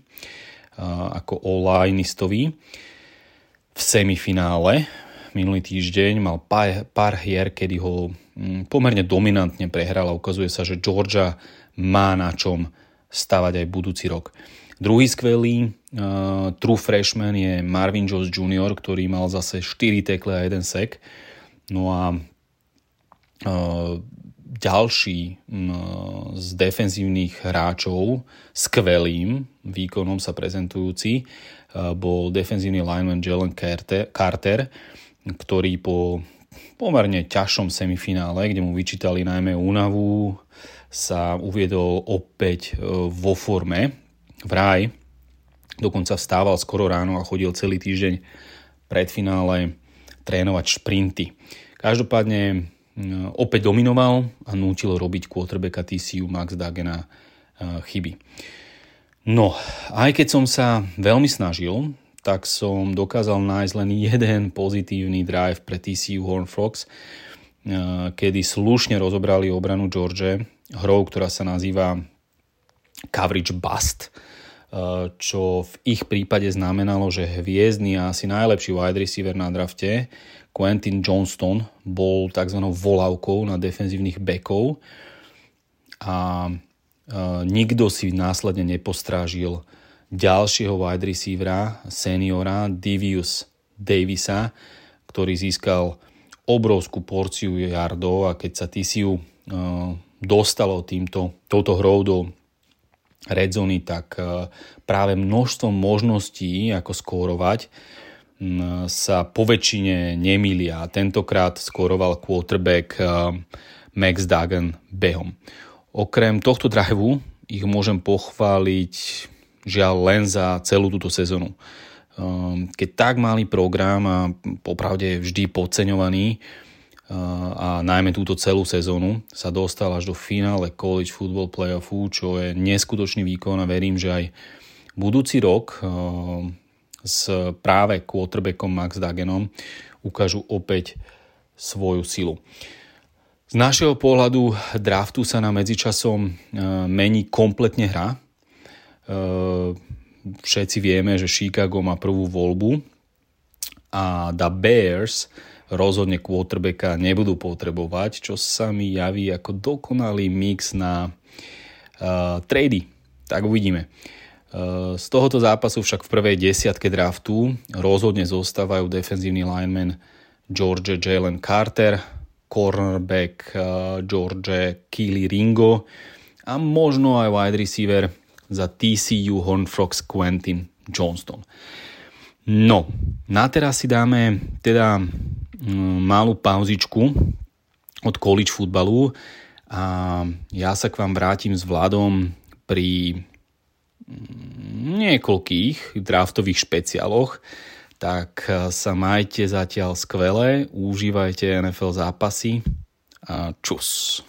ako all-lineistovi v semifinále minulý týždeň mal pár, pár hier, kedy ho mm, pomerne dominantne prehral a ukazuje sa, že Georgia má na čom stavať aj budúci rok. Druhý skvelý uh, true freshman je Marvin Jones Jr., ktorý mal zase 4 tekle a 1 sek. No a ďalší z defenzívnych hráčov skvelým výkonom sa prezentujúci e, bol defenzívny lineman Jalen Carter, ktorý po pomerne ťažšom semifinále, kde mu vyčítali najmä únavu, sa uviedol opäť e, vo forme. Vraj dokonca vstával skoro ráno a chodil celý týždeň pred finále trénovať šprinty. Každopádne opäť dominoval a nútil robiť quarterbacka TCU Max Dagena eh, chyby. No, aj keď som sa veľmi snažil, tak som dokázal nájsť len jeden pozitívny drive pre TCU Horn Frogs, eh, kedy slušne rozobrali obranu George hrou, ktorá sa nazýva coverage bust, čo v ich prípade znamenalo, že hviezdny a asi najlepší wide receiver na drafte Quentin Johnston bol tzv. volávkou na defenzívnych bekov a nikto si následne nepostrážil ďalšieho wide receivera, seniora Divius Davisa, ktorý získal obrovskú porciu yardov a keď sa TCU dostalo týmto, touto hrou do red zony, tak práve množstvo možností, ako skórovať, sa po väčšine nemýlia. Tentokrát skóroval quarterback Max Dagan behom. Okrem tohto driveu ich môžem pochváliť žiaľ len za celú túto sezónu. Keď tak malý program a popravde vždy podceňovaný, a najmä túto celú sezónu sa dostal až do finále College Football Playoffu, čo je neskutočný výkon a verím, že aj budúci rok s práve quarterbackom Max Dagenom ukážu opäť svoju silu. Z našeho pohľadu draftu sa na medzičasom mení kompletne hra. Všetci vieme, že Chicago má prvú voľbu a The Bears rozhodne quarterbacka nebudú potrebovať, čo sa mi javí ako dokonalý mix na uh, trady. Tak uvidíme. Uh, z tohoto zápasu však v prvej desiatke draftu rozhodne zostávajú defenzívny lineman George Jalen Carter, cornerback uh, George Keely Ringo a možno aj wide receiver za TCU Hornfrogs Quentin Johnston. No, na teraz si dáme teda malú pauzičku od college futbalu a ja sa k vám vrátim s Vladom pri mm, niekoľkých draftových špeciáloch, tak sa majte zatiaľ skvelé, užívajte NFL zápasy a čus.